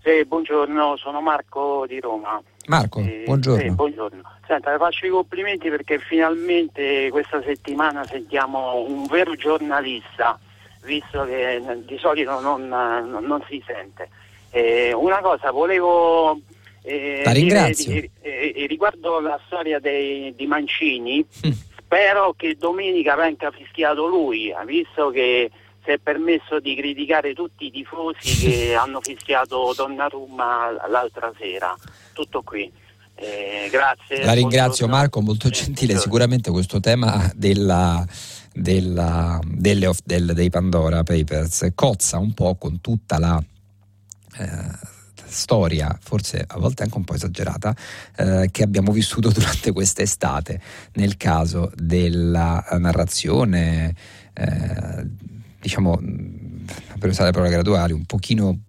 Sì, buongiorno, sono Marco di Roma. Marco, eh, buongiorno. Eh, buongiorno. Senta, le faccio i complimenti perché finalmente questa settimana sentiamo un vero giornalista, visto che di solito non, non, non si sente. Eh, una cosa, volevo eh, la ringrazio. Dire, eh, eh, riguardo la storia dei, di Mancini, mm. spero che domenica venga fischiato lui, visto che si è permesso di criticare tutti i tifosi che hanno fischiato Donnarumma l'altra sera. Tutto qui. Eh, grazie. La ringrazio Marco, molto gentile. Sicuramente questo tema della, della, delle, del, dei Pandora Papers cozza un po' con tutta la eh, storia, forse a volte anche un po' esagerata, eh, che abbiamo vissuto durante quest'estate nel caso della narrazione, eh, diciamo, per usare le parole graduali, un pochino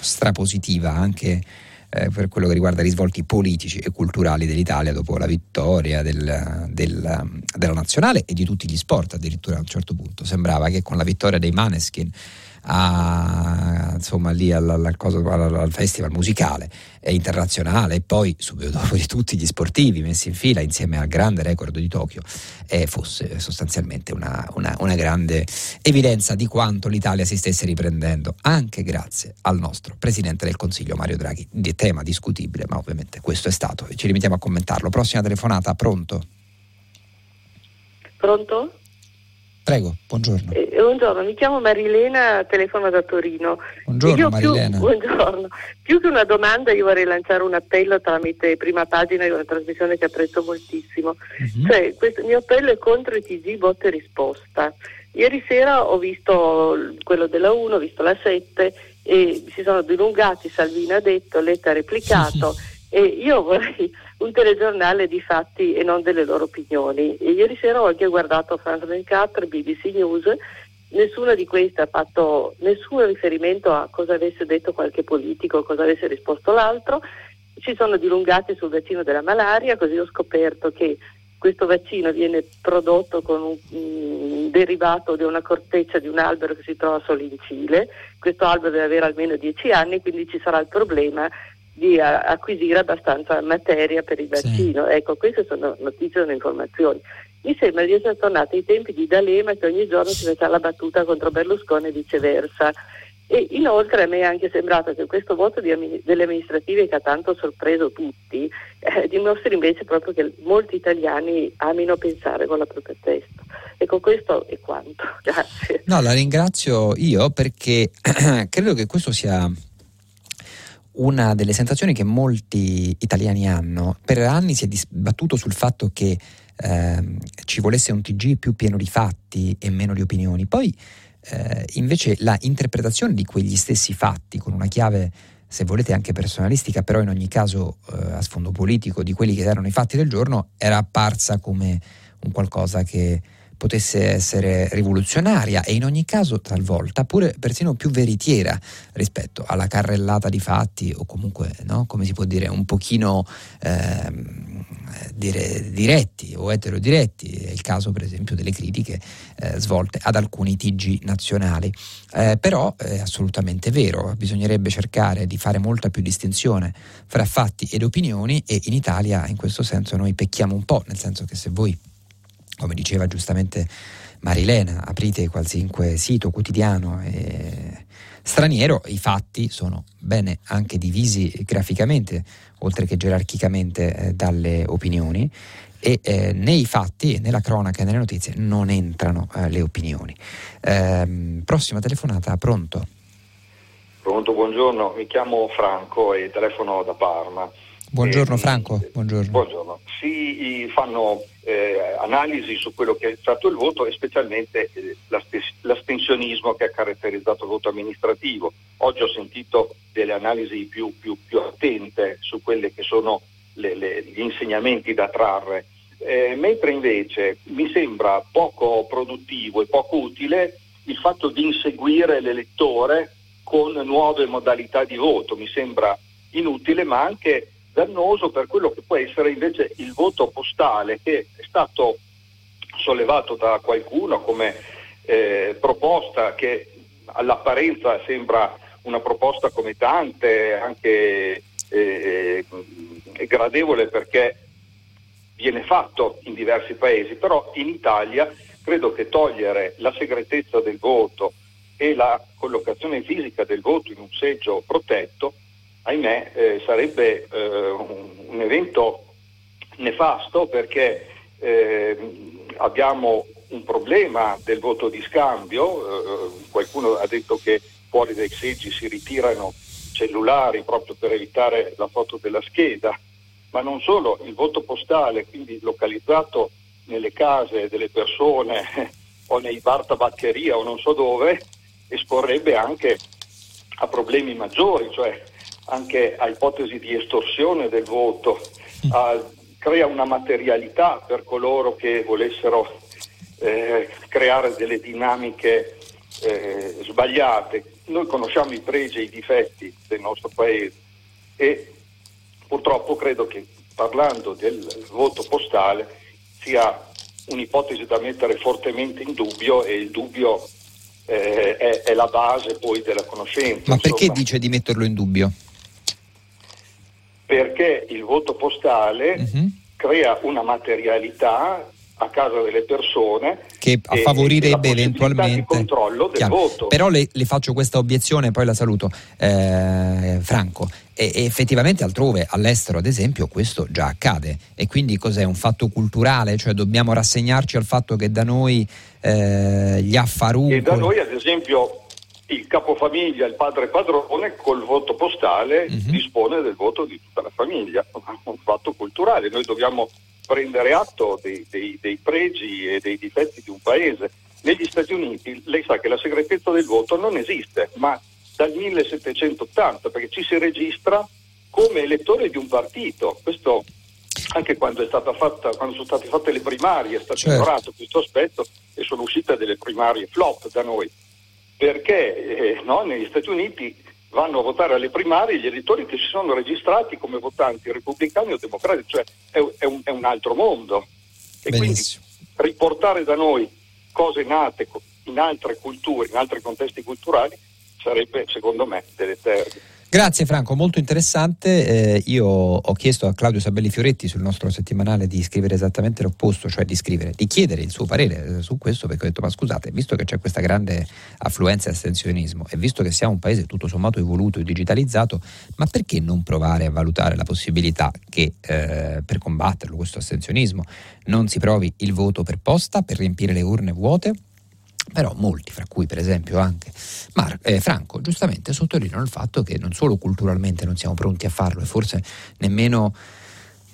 strapositiva anche eh, per quello che riguarda i risvolti politici e culturali dell'Italia dopo la vittoria del, del, della nazionale e di tutti gli sport addirittura a un certo punto. Sembrava che con la vittoria dei Maneskin a, insomma, lì al, al, al, al, festival musicale e internazionale e poi subito dopo di tutti gli sportivi messi in fila insieme al grande record di Tokyo eh, fosse sostanzialmente una, una, una grande evidenza di quanto l'Italia si stesse riprendendo anche grazie al nostro Presidente del Consiglio Mario Draghi, di tema discutibile ma ovviamente questo è stato e ci limitiamo a commentarlo. Prossima telefonata, pronto? Pronto? Prego, buongiorno. Eh, buongiorno, mi chiamo Marilena, telefono da Torino. Buongiorno Marilena. Più, buongiorno. Più che una domanda io vorrei lanciare un appello tramite prima pagina di una trasmissione che apprezzo moltissimo. Uh-huh. Cioè, questo, il mio appello è contro i TG botte e risposta. Ieri sera ho visto quello della 1, ho visto la 7 e si sono dilungati, Salvini ha detto, Letta ha replicato. E io vorrei un telegiornale di fatti e non delle loro opinioni. E ieri sera ho anche guardato France 24, BBC News, nessuna di queste ha fatto nessun riferimento a cosa avesse detto qualche politico, cosa avesse risposto l'altro. Si sono dilungati sul vaccino della malaria, così ho scoperto che questo vaccino viene prodotto con un, un derivato di una corteccia di un albero che si trova solo in Cile. Questo albero deve avere almeno 10 anni, quindi ci sarà il problema di acquisire abbastanza materia per il vaccino. Sì. Ecco, queste sono notizie, sono informazioni. Mi sembra di essere tornati ai tempi di D'Alema che ogni giorno si faceva la battuta contro Berlusconi e viceversa. E inoltre a me è anche sembrato che questo voto di, delle amministrative che ha tanto sorpreso tutti eh, dimostri invece proprio che molti italiani amino pensare con la propria testa. Ecco, questo è quanto. Grazie. No, la ringrazio io perché credo che questo sia una delle sensazioni che molti italiani hanno. Per anni si è dibattuto sul fatto che eh, ci volesse un TG più pieno di fatti e meno di opinioni. Poi eh, invece la interpretazione di quegli stessi fatti con una chiave se volete anche personalistica, però in ogni caso eh, a sfondo politico di quelli che erano i fatti del giorno, era apparsa come un qualcosa che potesse essere rivoluzionaria e in ogni caso talvolta pure persino più veritiera rispetto alla carrellata di fatti o comunque, no, come si può dire, un pochino eh, dire, diretti o eterodiretti. È il caso per esempio delle critiche eh, svolte ad alcuni TG nazionali. Eh, però è assolutamente vero, bisognerebbe cercare di fare molta più distinzione fra fatti ed opinioni e in Italia in questo senso noi pecchiamo un po', nel senso che se voi come diceva giustamente Marilena, aprite qualsiasi sito quotidiano eh, straniero, i fatti sono bene anche divisi graficamente, oltre che gerarchicamente eh, dalle opinioni e eh, nei fatti, nella cronaca e nelle notizie non entrano eh, le opinioni. Ehm, prossima telefonata, pronto? Pronto, buongiorno, mi chiamo Franco e telefono da Parma. Buongiorno eh, Franco, buongiorno. buongiorno. Si fanno eh, analisi su quello che è stato il voto e specialmente eh, l'astensionismo che ha caratterizzato il voto amministrativo. Oggi ho sentito delle analisi più, più, più attente su quelli che sono le, le, gli insegnamenti da trarre, eh, mentre invece mi sembra poco produttivo e poco utile il fatto di inseguire l'elettore con nuove modalità di voto. Mi sembra inutile, ma anche dannoso per quello che può essere invece il voto postale che è stato sollevato da qualcuno come eh, proposta che all'apparenza sembra una proposta come tante, anche eh, è gradevole perché viene fatto in diversi paesi, però in Italia credo che togliere la segretezza del voto e la collocazione fisica del voto in un seggio protetto, ahimè, eh, sarebbe eh, un, evento nefasto perché eh, abbiamo un problema del voto di scambio, eh, qualcuno ha detto che fuori dai seggi si ritirano cellulari proprio per evitare la foto della scheda, ma non solo, il voto postale, quindi localizzato nelle case delle persone o nei bar tabaccheria o non so dove, esporrebbe anche a problemi maggiori, cioè anche a ipotesi di estorsione del voto, a, crea una materialità per coloro che volessero eh, creare delle dinamiche eh, sbagliate. Noi conosciamo i pregi e i difetti del nostro Paese e purtroppo credo che parlando del voto postale sia un'ipotesi da mettere fortemente in dubbio e il dubbio eh, è, è, la base poi della conoscenza. Ma perché insomma. dice di metterlo in dubbio? Perché il voto postale uh-huh. crea una materialità a casa delle persone che favorirebbe eventualmente il controllo del Chiaro. voto. Però le, le, faccio questa obiezione, poi la saluto. Eh, Franco, e, e effettivamente altrove, all'estero ad esempio, questo già accade. E quindi cos'è? Un fatto culturale? Cioè dobbiamo rassegnarci al fatto che da noi eh, gli affarucoli... E da noi ad esempio il capofamiglia, il padre padrone, col voto postale uh-huh. dispone del voto di tutta la famiglia. Un fatto culturale. Noi dobbiamo prendere atto dei, dei, dei, pregi e dei difetti di un paese. Negli Stati Uniti lei sa che la segretezza del voto non esiste, ma dal 1780, perché ci si registra come elettore di un partito. Questo anche quando, fatta, quando sono state fatte le primarie è stato certo. ignorato questo aspetto e sono uscite delle primarie flop da noi. Perché eh, no, negli Stati Uniti vanno a votare alle primarie gli elettori che si sono registrati come votanti repubblicani o democratici, cioè è, è, un, è un, altro mondo. E Benissimo. quindi riportare da noi cose nate in altre culture, in altri contesti culturali, sarebbe secondo me deleterio. Grazie Franco, molto interessante. Eh, io ho chiesto a Claudio Sabelli Fioretti sul nostro settimanale di scrivere esattamente l'opposto, cioè di scrivere, di chiedere il suo parere eh, su questo, perché ho detto: ma scusate, visto che c'è questa grande affluenza e astensionismo e visto che siamo un paese tutto sommato evoluto e digitalizzato, ma perché non provare a valutare la possibilità che eh, per combatterlo, questo astensionismo, non si provi il voto per posta per riempire le urne vuote? Però molti, fra cui per esempio anche Mar- eh, Franco, giustamente sottolineano il fatto che non solo culturalmente non siamo pronti a farlo e forse nemmeno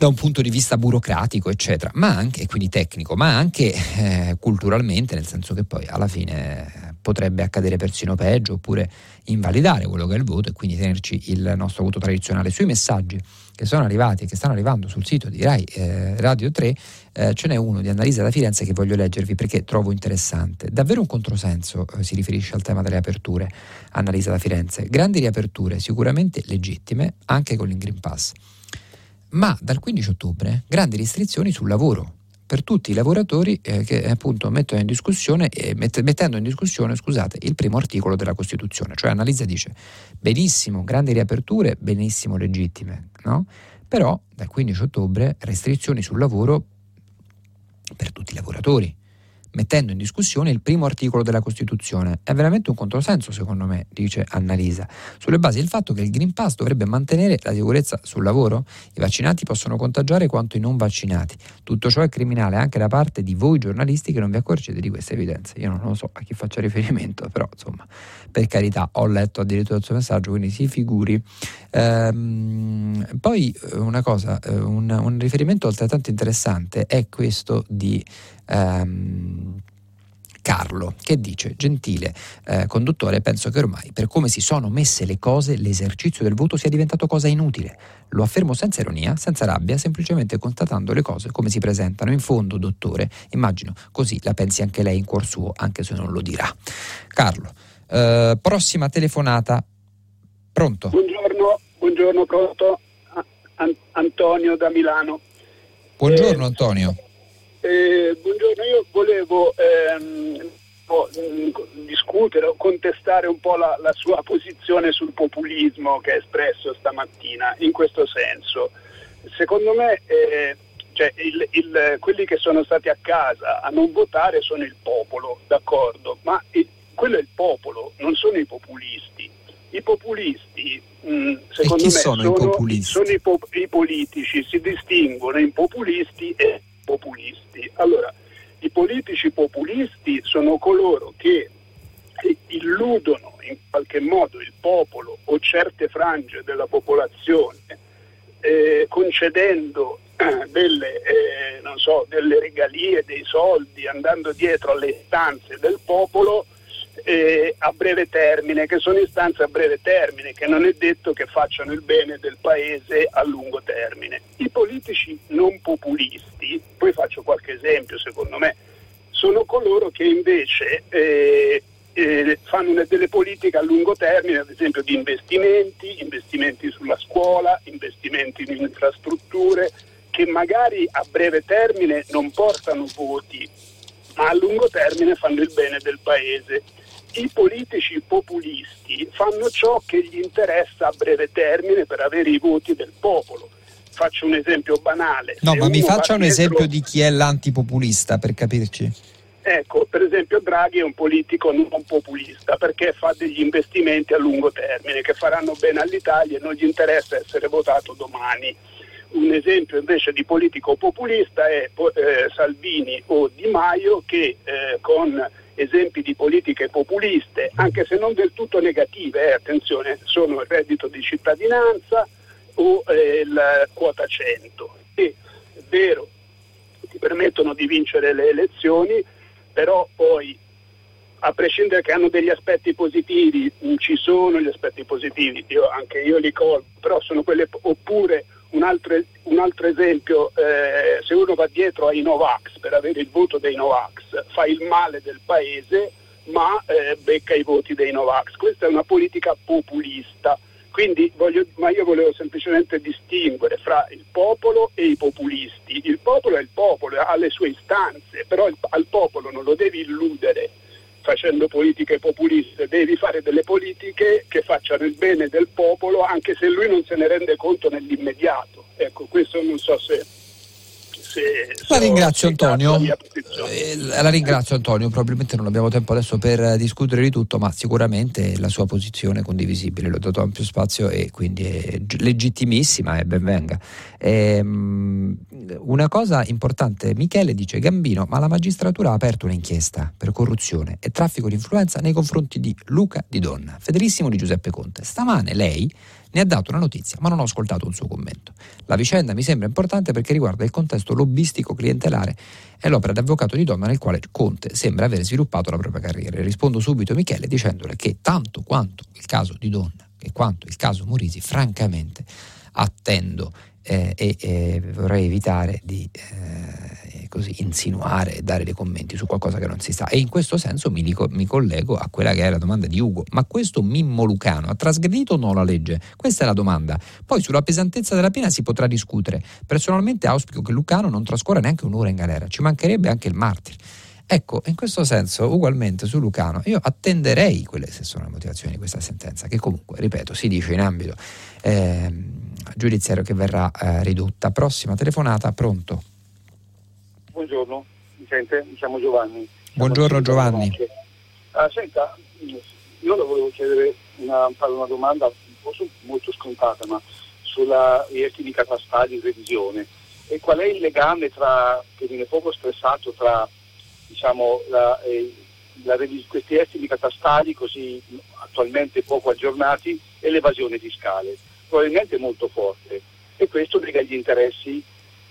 da un punto di vista burocratico, eccetera, ma anche, quindi tecnico, ma anche eh, culturalmente, nel senso che poi alla fine potrebbe accadere persino peggio, oppure invalidare quello che è il voto e quindi tenerci il nostro voto tradizionale. Sui messaggi che sono arrivati e che stanno arrivando sul sito di Rai eh, Radio 3, eh, ce n'è uno di Annalisa da Firenze che voglio leggervi perché trovo interessante. Davvero un controsenso eh, si riferisce al tema delle aperture, Annalisa da Firenze. Grandi riaperture, sicuramente legittime, anche con l'Ingreen Pass. Ma dal 15 ottobre grandi restrizioni sul lavoro, per tutti i lavoratori eh, che appunto mettono in discussione, eh, mett- mettendo in discussione scusate, il primo articolo della Costituzione. Cioè Annalisa dice benissimo, grandi riaperture, benissimo legittime, no? però dal 15 ottobre restrizioni sul lavoro per tutti i lavoratori mettendo in discussione il primo articolo della Costituzione. È veramente un controsenso, secondo me, dice Annalisa, sulle basi del fatto che il Green Pass dovrebbe mantenere la sicurezza sul lavoro. I vaccinati possono contagiare quanto i non vaccinati. Tutto ciò è criminale anche da parte di voi giornalisti che non vi accorgete di queste evidenze. Io non lo so a chi faccia riferimento, però insomma, per carità, ho letto addirittura il suo messaggio, quindi si figuri. Ehm, poi eh, una cosa, eh, un, un riferimento altrettanto interessante è questo di ehm, Carlo, che dice, gentile eh, conduttore, penso che ormai per come si sono messe le cose l'esercizio del voto sia diventato cosa inutile. Lo affermo senza ironia, senza rabbia, semplicemente constatando le cose come si presentano. In fondo, dottore, immagino così la pensi anche lei in cuor suo, anche se non lo dirà. Carlo, eh, prossima telefonata. Pronto? Buongiorno, buongiorno, pronto? Antonio da Milano. Buongiorno eh, Antonio. Eh, buongiorno, io volevo ehm, discutere o contestare un po' la, la, sua posizione sul populismo che ha espresso stamattina in questo senso. Secondo me eh, cioè il, il, quelli che sono stati a casa a non votare sono il popolo, d'accordo, ma il, quello è il popolo, non sono i populisti. I populisti, mh, mm, secondo me, sono, sono, i, populisti? sono i, po- i politici, si distinguono in populisti e populisti. Allora, i politici populisti sono coloro che illudono in qualche modo il popolo o certe frange della popolazione eh, concedendo delle, eh, so, delle, regalie, dei soldi, andando dietro alle istanze del popolo eh, a breve termine, che sono istanze a breve termine, che non è detto che facciano il bene del paese a lungo termine. I politici non populisti, poi faccio qualche esempio secondo me, sono coloro che invece eh, eh, fanno delle politiche a lungo termine, ad esempio di investimenti, investimenti sulla scuola, investimenti in infrastrutture, che magari a breve termine non portano voti, ma a lungo termine fanno il bene del paese. I politici populisti fanno ciò che gli interessa a breve termine per avere i voti del popolo. Faccio un esempio banale. No, Se ma mi faccia un dietro... esempio di chi è l'antipopulista per capirci. Ecco, per esempio Draghi è un politico non populista perché fa degli investimenti a lungo termine che faranno bene all'Italia e non gli interessa essere votato domani un esempio invece di politico populista è eh, Salvini o Di Maio che eh, con esempi di politiche populiste, anche se non del tutto negative, eh, attenzione, sono il reddito di cittadinanza o eh, la quota 100, che è vero, ti permettono di vincere le elezioni, però poi a prescindere che hanno degli aspetti positivi, ci sono gli aspetti positivi, io, anche io li colgo, però sono quelle oppure un altro, un altro esempio, eh, se uno va dietro ai Novax per avere il voto dei Novax, fa il male del paese ma eh, becca i voti dei Novax. Questa è una politica populista. Quindi voglio, ma io volevo semplicemente distinguere fra il popolo e i populisti. Il popolo è il popolo, ha le sue istanze, però il, al popolo non lo devi illudere facendo politiche populiste, devi fare delle politiche che facciano il bene del popolo anche se lui non se ne rende conto nell'immediato. Ecco, questo non so se la ringrazio Antonio. La, eh, la ringrazio Antonio, probabilmente non abbiamo tempo adesso per discutere di tutto, ma sicuramente la sua posizione è condivisibile, l'ho dato ampio spazio e quindi è legittimissima e benvenga. Ehm, una cosa importante, Michele dice Gambino, ma la magistratura ha aperto un'inchiesta per corruzione e traffico di influenza nei confronti di Luca Di Donna, fedelissimo di Giuseppe Conte. Stamane lei ne ha dato una notizia, ma non ho ascoltato un suo commento. La vicenda mi sembra importante perché riguarda il contesto lobbistico clientelare e l'opera di avvocato di donna nel quale Conte sembra aver sviluppato la propria carriera. Rispondo subito a Michele dicendole che tanto quanto il caso di donna e quanto il caso Morisi, francamente attendo eh, e eh, vorrei evitare di eh, così insinuare e dare dei commenti su qualcosa che non si sa. E in questo senso mi, dico, mi, collego a quella che è la domanda di Ugo. Ma questo Mimmo Lucano ha trasgredito o no la legge? Questa è la domanda. Poi sulla pesantezza della pena si potrà discutere. Personalmente auspico che Lucano non trascorra neanche un'ora in galera, ci mancherebbe anche il martire. Ecco, in questo senso, ugualmente su Lucano, io attenderei quelle se sono le motivazioni di questa sentenza, che comunque, ripeto, si dice in ambito eh, giudiziario che verrà eh, ridotta. Prossima telefonata, pronto? Buongiorno, mi sente? Mi chiamo Giovanni. Buongiorno Giovanni. Ah, senta, io le volevo chiedere una, fare una domanda forse molto scontata, ma sulla rieschi di catastali in revisione. E qual è il legame tra, che viene poco stressato tra diciamo, la, eh, la, questi estimi catastali così attualmente poco aggiornati e l'evasione fiscale, probabilmente molto forte e questo lega gli interessi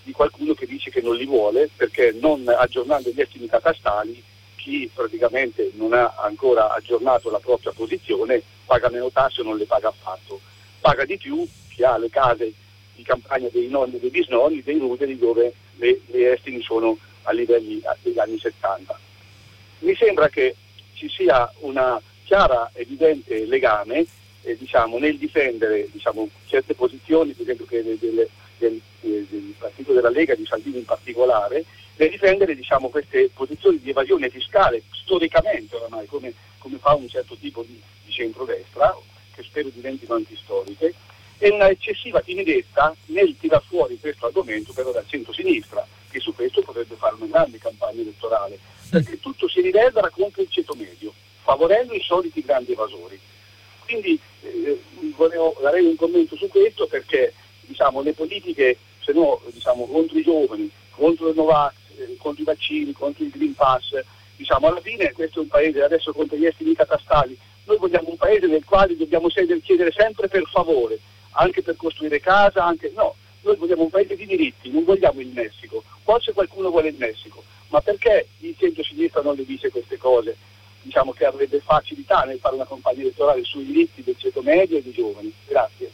di qualcuno che dice che non li vuole perché non aggiornando gli estimi catastali chi praticamente non ha ancora aggiornato la propria posizione paga meno tasse o non le paga affatto. Paga di più chi ha le case di campagna dei nonni e dei bisnonni, dei ruderi dove le, le estimi sono a livelli degli anni 70. Mi sembra che ci sia un chiara, evidente legame eh, diciamo, nel difendere diciamo, certe posizioni, per esempio del, del, del, del, Partito della Lega, di Salvini in particolare, nel difendere diciamo, queste posizioni di evasione fiscale storicamente oramai, come, come fa un certo tipo di, di centrodestra, che spero diventino antistoriche, e una eccessiva timidezza nel tirar fuori questo argomento però dal centro-sinistra, che su questo potrebbe fare una grande campagna elettorale, perché tutto si riverbera contro il ceto medio, favorendo i soliti grandi evasori. Quindi eh, volevo dare un commento su questo perché diciamo, le politiche, se no diciamo, contro i giovani, contro il Novax, eh, contro i vaccini, contro il Green Pass, diciamo, alla fine questo è un paese adesso contro gli estimi catastali, noi vogliamo un paese nel quale dobbiamo chiedere sempre per favore, anche per costruire casa, anche no, noi vogliamo un paese di diritti, non vogliamo il Messico. Forse qualcuno vuole il Messico, ma perché il centro-sinistra non le dice queste cose? Diciamo che avrebbe facilità nel fare una campagna elettorale sui diritti del ceto medio e dei giovani. Grazie.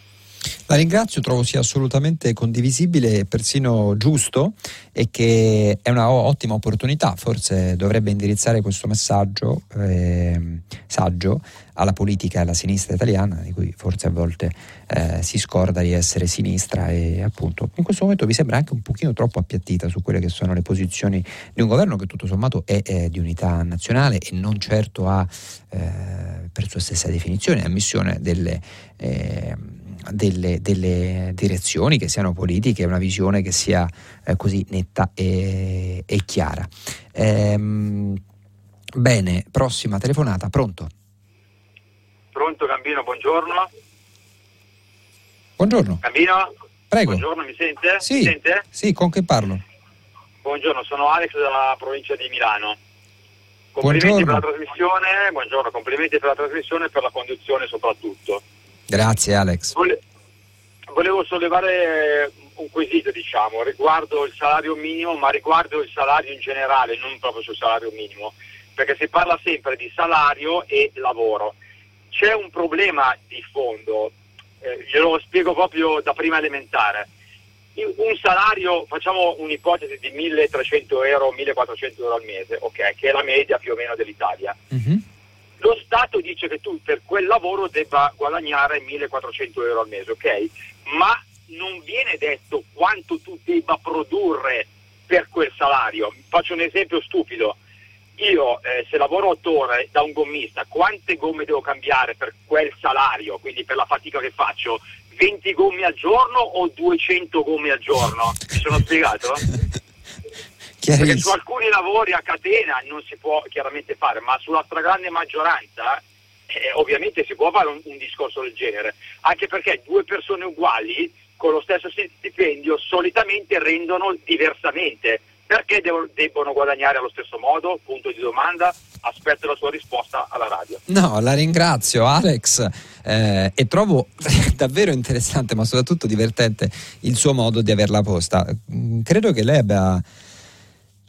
La ringrazio, trovo sia assolutamente condivisibile e persino giusto e che è una ottima opportunità, forse dovrebbe indirizzare questo messaggio eh, saggio alla politica e alla sinistra italiana, di cui forse a volte eh, si scorda di essere sinistra e appunto in questo momento vi sembra anche un pochino troppo appiattita su quelle che sono le posizioni di un governo che tutto sommato è, è di unità nazionale e non certo ha eh, per sua stessa definizione ammissione delle eh, delle, delle, direzioni che siano politiche, una visione che sia eh, così netta e, e chiara. Ehm, bene, prossima telefonata, pronto? Pronto Gambino, buongiorno. Buongiorno. Gambino? Prego. Buongiorno, mi sente? Sì, mi sente? sì, con che parlo? Buongiorno, sono Alex dalla provincia di Milano. Complimenti buongiorno. per la trasmissione, buongiorno, complimenti per la trasmissione e per la conduzione soprattutto. Grazie Alex. Vole- volevo sollevare un quesito, diciamo, riguardo il salario minimo, ma riguardo il salario in generale, non proprio sul salario minimo, perché si parla sempre di salario e lavoro. C'è un problema di fondo, eh, glielo spiego proprio da prima elementare. Un salario, facciamo un'ipotesi di 1300 euro, 1400 euro al mese, ok, che è la media più o meno dell'Italia. Mm-hmm lo Stato dice che tu per quel lavoro debba guadagnare 1400 euro al mese, ok? Ma non viene detto quanto tu debba produrre per quel salario. Faccio un esempio stupido. Io eh, se lavoro 8 ore da un gommista, quante gomme devo cambiare per quel salario, quindi per la fatica che faccio? 20 gomme al giorno o 200 gomme al giorno? Mi sono spiegato? Perché su alcuni lavori a catena non si può chiaramente fare, ma sulla stragrande maggioranza eh, ovviamente si può fare un, un, discorso del genere, anche perché due persone uguali con lo stesso stipendio solitamente rendono diversamente. Perché devo, debbono guadagnare allo stesso modo? Punto di domanda. Aspetto la sua risposta alla radio. No, la ringrazio Alex eh, e trovo davvero interessante ma soprattutto divertente il suo modo di averla posta. Mm, credo che lei abbia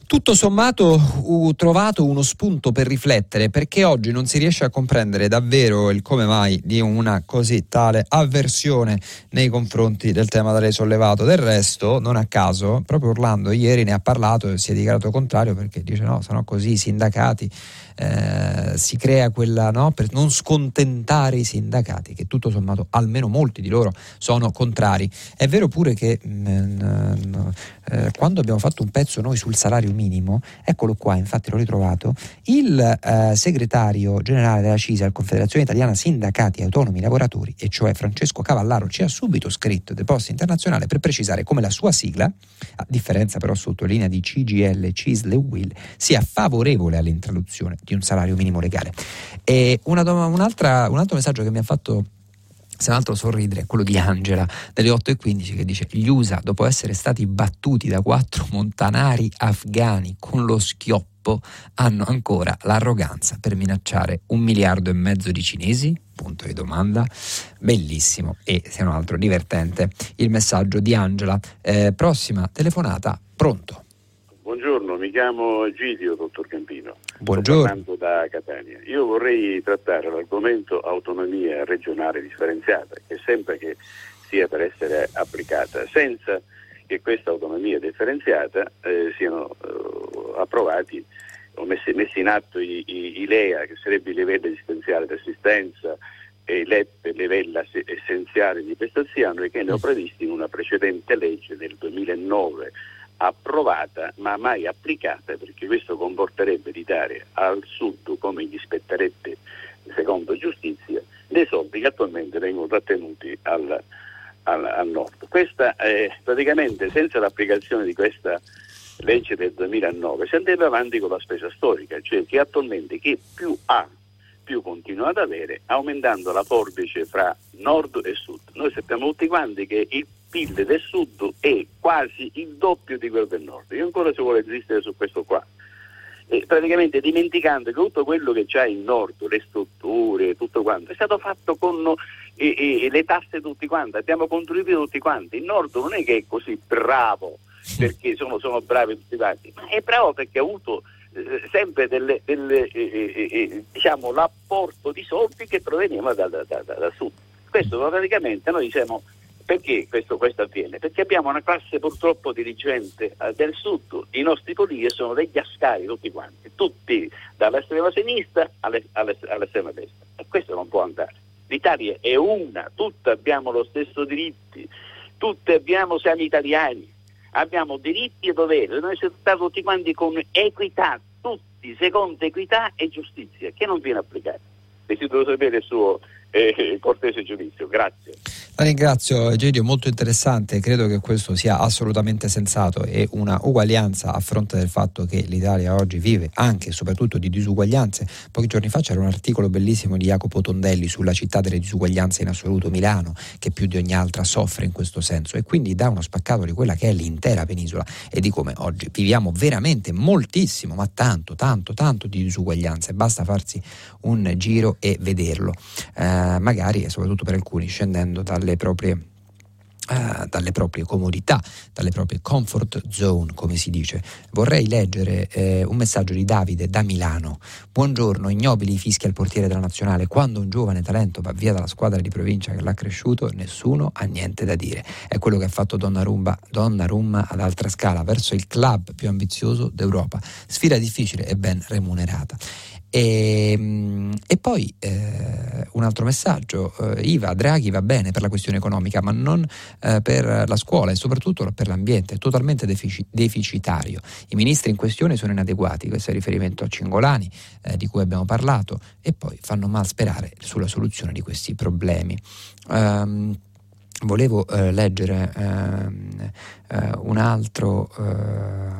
tutto sommato ho trovato uno spunto per riflettere perché oggi non si riesce a comprendere davvero il come mai di una così tale avversione nei confronti del tema da lei sollevato. Del resto, non a caso, proprio Orlando ieri ne ha parlato e si è dichiarato contrario perché dice no, sono così i sindacati eh, si crea quella no, per non scontentare i sindacati, che tutto sommato almeno molti di loro sono contrari. È vero pure che mh, mm, eh, quando abbiamo fatto un pezzo noi sul salario minimo, eccolo qua, infatti l'ho ritrovato, il eh, segretario generale della CISA, Confederazione Italiana Sindacati Autonomi Lavoratori, e cioè Francesco Cavallaro, ci ha subito scritto Deposta Internazionale per precisare come la sua sigla, a differenza però sottolinea di CGL, CISL e WIL, sia favorevole all'introduzione di un salario minimo legale. Una, un altro messaggio che mi ha fatto se un altro sorridere è quello di Angela delle 8.15 che dice gli USA dopo essere stati battuti da quattro montanari afghani con lo schioppo hanno ancora l'arroganza per minacciare un miliardo e mezzo di cinesi? Punto di domanda. Bellissimo e se non altro divertente il messaggio di Angela. Eh, prossima telefonata, pronto. Buongiorno, mi chiamo Egidio, dottor Campino. Buongiorno. Sto da Catania. Io vorrei trattare l'argomento autonomia regionale differenziata, che sembra che sia per essere applicata, senza che questa autonomia differenziata eh, siano eh, approvati o messi, messi, in atto i, i, i, LEA, che sarebbe il livello esistenziale di assistenza, e i LEP, livello essenziale di prestazione, che ne ho previsti in una precedente legge del 2009 approvata ma mai applicata perché questo comporterebbe di dare al sud come gli spetterebbe secondo giustizia dei soldi che attualmente vengono trattenuti al, al, al nord. Questa è praticamente senza l'applicazione di questa legge del 2009 si andrebbe avanti con la spesa storica, cioè che attualmente chi più ha più continua ad avere, aumentando la forbice fra nord e sud. Noi sappiamo tutti quanti che il PIL del sud è quasi il doppio di quello del nord. Io ancora si vuole resistere su questo qua. E praticamente dimenticando che tutto quello che c'è in nord, le strutture, tutto quanto, è stato fatto con e, e, le tasse tutti quanti, abbiamo contribuito tutti quanti. Il nord non è che è così bravo perché sono, sono bravi tutti quanti, ma è bravo perché ha avuto eh, sempre delle, delle, eh, eh, eh, diciamo, l'apporto di soldi che provenivano da, da, da, da, sud. Questo praticamente noi diciamo perché questo, questo, avviene? Perché abbiamo una classe purtroppo dirigente eh, del sud, i nostri politici sono degli ascari tutti quanti, tutti dall'estrema sinistra alle, alle, all'estrema destra. E questo non può andare. L'Italia è una, tutti abbiamo lo stesso diritti, tutti abbiamo, siamo italiani, abbiamo diritti e doveri, noi siamo stati tutti quanti con equità, tutti secondo equità e giustizia, che non viene applicata. Desidero sapere il suo eh, cortese giudizio. Grazie. La ringrazio Egidio, molto interessante, credo che questo sia assolutamente sensato e una uguaglianza a fronte del fatto che l'Italia oggi vive anche e soprattutto di disuguaglianze. Pochi giorni fa c'era un articolo bellissimo di Jacopo Tondelli sulla città delle disuguaglianze in assoluto, Milano, che più di ogni altra soffre in questo senso e quindi dà uno spaccato di quella che è l'intera penisola e di come oggi viviamo veramente moltissimo, ma tanto, tanto, tanto di disuguaglianze. Basta farsi un giro e vederlo, eh, magari e soprattutto per alcuni scendendo dalle proprie Uh, dalle proprie comodità, dalle proprie comfort zone, come si dice. Vorrei leggere eh, un messaggio di Davide da Milano. Buongiorno, ignobili fischi al portiere della nazionale. Quando un giovane talento va via dalla squadra di provincia che l'ha cresciuto, nessuno ha niente da dire. È quello che ha fatto Donnarumma, Donnarumma ad altra scala, verso il club più ambizioso d'Europa. Sfida difficile e ben remunerata. E, ehm, e poi eh, un altro messaggio, eh, IVA, Draghi va bene per la questione economica, ma non eh, per la scuola e soprattutto per l'ambiente, è totalmente defici- deficitario. I ministri in questione sono inadeguati, questo è riferimento a Cingolani eh, di cui abbiamo parlato, e poi fanno mal sperare sulla soluzione di questi problemi. Um, volevo eh, leggere ehm, eh, un altro,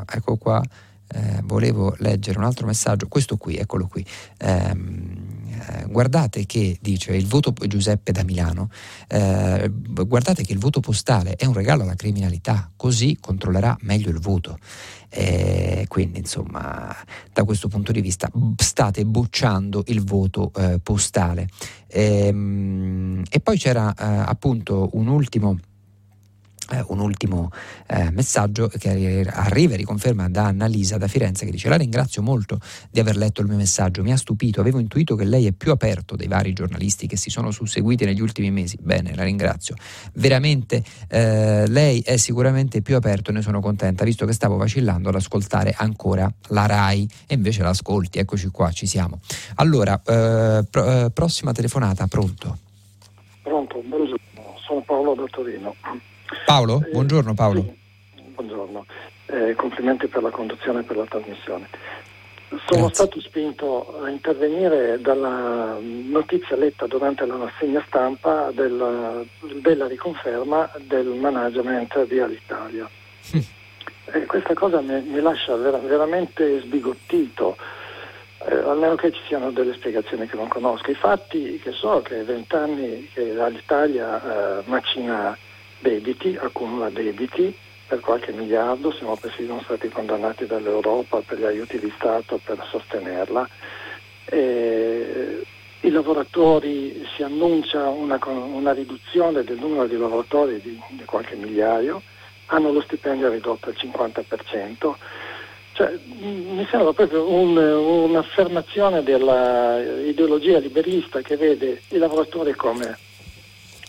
ecco qua, eh, volevo leggere un altro messaggio, questo qui, eccolo qui. Eh, guardate che dice il voto Giuseppe da Milano, eh, guardate che il voto postale è un regalo alla criminalità, così controllerà meglio il voto. Eh, quindi insomma da questo punto di vista state bocciando il voto eh, postale. Ehm, e poi c'era eh, appunto un ultimo eh, un ultimo eh, messaggio che arriva e riconferma da Annalisa da Firenze che dice la ringrazio molto di aver letto il mio messaggio, mi ha stupito, avevo intuito che lei è più aperto dei vari giornalisti che si sono susseguiti negli ultimi mesi, bene, la ringrazio, veramente eh, lei è sicuramente più aperto e ne sono contenta visto che stavo vacillando ad ascoltare ancora la RAI. E invece l'ascolti, eccoci qua, ci siamo. Allora, eh, pro, eh, prossima telefonata, pronto? Pronto, sono Paolo da Torino. Paolo? Eh, buongiorno Paolo. Sì, buongiorno, eh, complimenti per la conduzione e per la trasmissione. Sono Grazie. stato spinto a intervenire dalla notizia letta durante la rassegna stampa della, della riconferma del management di Alitalia. Hm. E questa cosa mi, mi lascia ver- veramente sbigottito, eh, almeno che ci siano delle spiegazioni che non conosco. I fatti che so che vent'anni che Alitalia eh, macina debiti, accumula debiti per qualche miliardo, siamo persino stati condannati dall'Europa per gli aiuti di Stato per sostenerla. E I lavoratori si annuncia una, una, riduzione del numero di lavoratori di, di qualche migliaio, hanno lo stipendio ridotto al 50%. Cioè, mi sembra proprio un, un'affermazione dell'ideologia liberista che vede i lavoratori come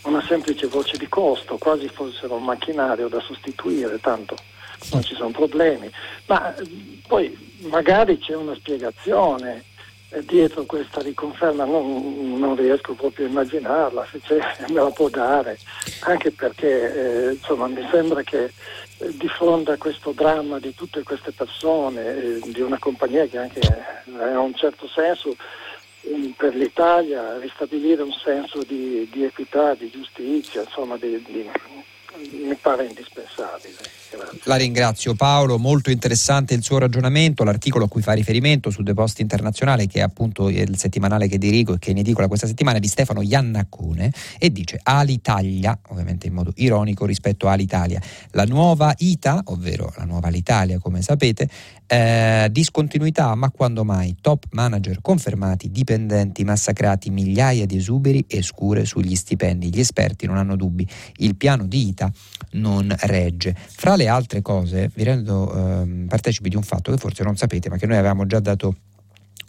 una semplice voce di costo, quasi fossero un macchinario da sostituire, tanto non ci sono problemi. Ma poi magari c'è una spiegazione eh, dietro questa riconferma non, non, riesco proprio a immaginarla, se c'è me la può dare, anche perché eh, insomma, mi sembra che eh, di fronte a questo dramma di tutte queste persone, eh, di una compagnia che anche ha un certo senso, per l'Italia ristabilire un senso di, di equità, di giustizia, insomma, di, di, mi pare indispensabile. La ringrazio Paolo, molto interessante il suo ragionamento, l'articolo a cui fa riferimento su Depost Internazionale che è appunto il settimanale che dirigo e che è in edicola questa settimana è di Stefano Iannaccone e dice Alitalia, ovviamente in modo ironico rispetto a Alitalia, la nuova ITA, ovvero la nuova Alitalia come sapete, eh, discontinuità, ma quando mai? Top manager confermati, dipendenti massacrati, migliaia di esuberi e scure sugli stipendi. Gli esperti non hanno dubbi, il piano di ITA non regge. Fra le altre cose, vi rendo eh, partecipi di un fatto che forse non sapete, ma che noi avevamo già dato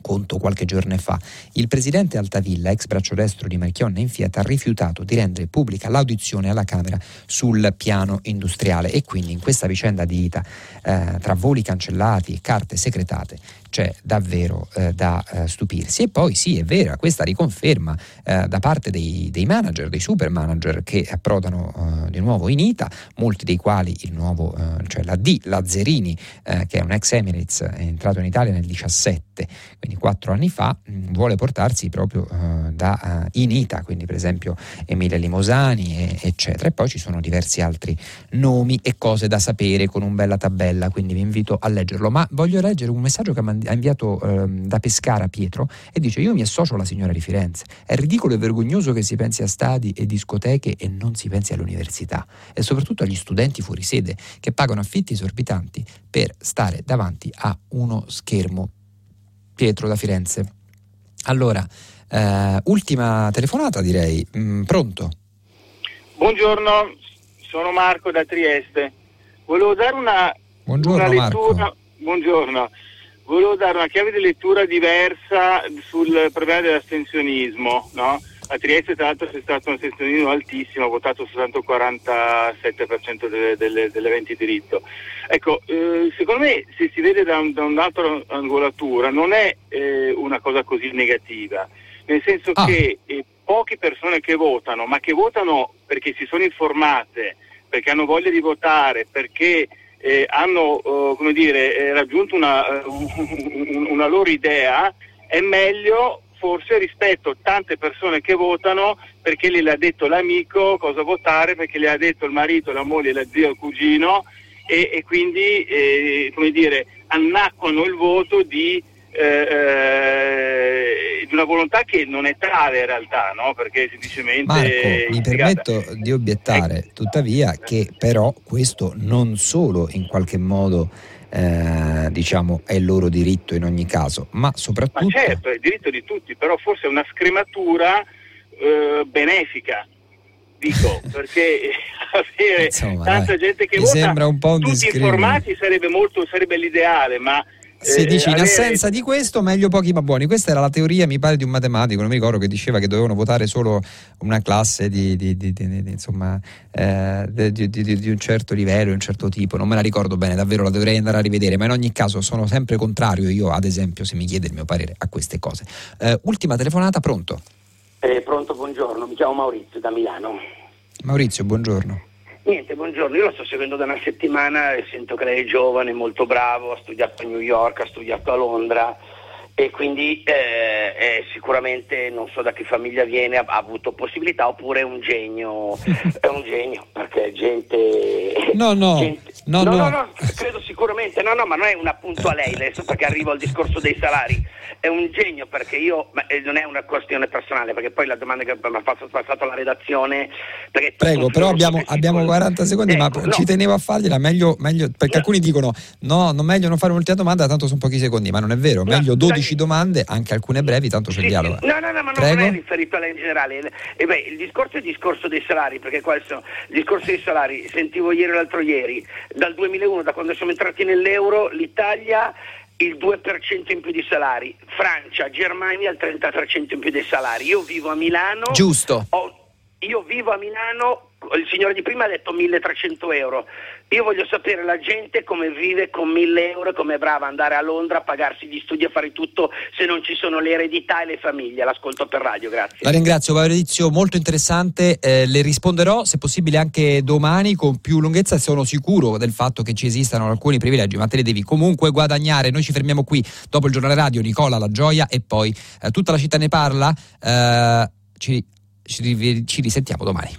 conto qualche giorno fa. Il presidente Altavilla, ex braccio destro di Marchionne in Fiat, ha rifiutato di rendere pubblica l'audizione alla Camera sul piano industriale e quindi in questa vicenda di ITA, eh, tra voli cancellati e carte segretate, c'è davvero eh, da eh, stupirsi. E poi sì, è vera, questa riconferma eh, da parte dei, dei, manager, dei super manager che approdano eh, di nuovo in ITA, molti dei quali il nuovo, eh, cioè la D, Lazzerini, eh, che è un ex Emirates, è entrato in Italia nel 17, quindi quattro anni fa, mh, mm, vuole portarsi proprio da in ITA, quindi per esempio Emilia Limosani, e, eccetera. E poi ci sono diversi altri nomi e cose da sapere con un bella tabella, quindi vi invito a leggerlo. Ma voglio leggere un messaggio che mi ha inviato ehm, da Pescara Pietro e dice io mi associo alla signora di Firenze. È ridicolo e vergognoso che si pensi a stadi e discoteche e non si pensi all'università e soprattutto agli studenti fuori sede che pagano affitti esorbitanti per stare davanti a uno schermo. Pietro da Firenze. Allora, eh, ultima telefonata direi. Mm, pronto? Buongiorno, sono Marco da Trieste. Volevo dare una, Buongiorno, una lettura. Marco. Buongiorno volevo dare una chiave di lettura diversa sul problema dell'astensionismo. No? A Trieste tra l'altro c'è stato un astensionismo altissimo, ha votato soltanto il 47% delle, delle, delle aventi diritto. Ecco, eh, secondo me se si vede da, un, da un'altra angolatura non è eh, una cosa così negativa, nel senso ah. che eh, poche persone che votano, ma che votano perché si sono informate, perché hanno voglia di votare, perché eh, hanno uh, dire, eh, raggiunto una, uh, una, loro idea, è meglio forse rispetto a tante persone che votano perché gliel'ha detto l'amico cosa votare, perché le ha detto il marito, la moglie, la zia, il cugino e, e quindi eh, dire, annacquano il voto di eh, eh, di una volontà che non è tale in realtà, no? perché semplicemente... Marco, mi permetto di obiettare ecco. tuttavia che però questo non solo in qualche modo eh, diciamo è il loro diritto in ogni caso, ma soprattutto... Ma certo, è il diritto di tutti, però forse è una scrematura eh, benefica dico perché avere Insomma, tanta dai, gente che vota sembra un po' un tutti informati sarebbe, molto, sarebbe l'ideale ma si eh, dice in assenza di questo meglio pochi ma buoni. Questa era la teoria, mi pare, di un matematico, non mi ricordo, che diceva che dovevano votare solo una classe di, di, di, di insomma, eh, di, un certo livello, di un certo tipo. Non me la ricordo bene, davvero la dovrei andare a rivedere, ma in ogni caso sono sempre contrario io, ad esempio, se mi chiede il mio parere a queste cose. Eh, ultima telefonata, pronto? Eh, pronto, buongiorno, mi chiamo Maurizio da Milano. Maurizio, buongiorno. Niente, buongiorno, io lo sto seguendo da una settimana e sento che lei è giovane, molto bravo, ha studiato a New York, ha studiato a Londra e quindi eh, è sicuramente non so da che famiglia viene, ha, ha avuto possibilità oppure è un genio, è un genio perché gente... No, no, gente, no, no, no, no, credo sicuramente, no, no, ma non è un appunto a lei adesso perché arrivo al discorso dei salari, è un genio perché io, ma eh, non è una questione personale perché poi la domanda che mi ha passato la redazione... Prego, però abbiamo, abbiamo 40 secondi, ecco, ma no. ci tenevo a fargliela, meglio, meglio perché no. alcuni dicono no, non meglio non fare un'ultima domanda, tanto sono pochi secondi, ma non è vero, meglio 12 10 domande, anche alcune brevi, tanto c'è sì, il dialogo. No, no, no, ma Prego. non è riferito a lei in generale. E beh, il discorso è il discorso dei salari, perché questo, il discorso dei salari, sentivo ieri o l'altro ieri, dal 2001, da quando siamo entrati nell'euro, l'Italia il 2% in più di salari, Francia, Germania il 30% in più dei salari. Io vivo a Milano. Giusto. Ho, io vivo a Milano il signore di prima ha detto 1300 euro. Io voglio sapere la gente come vive con 1000 euro come è brava andare a Londra a pagarsi gli studi a fare tutto se non ci sono le eredità e le famiglie. L'ascolto per radio, grazie. La ringrazio, Maurizio, molto interessante. Eh, le risponderò se possibile anche domani con più lunghezza. Sono sicuro del fatto che ci esistano alcuni privilegi, ma te li devi comunque guadagnare. Noi ci fermiamo qui dopo il giornale radio. Nicola La Gioia e poi eh, tutta la città ne parla. Eh, ci, ci, ci risentiamo domani.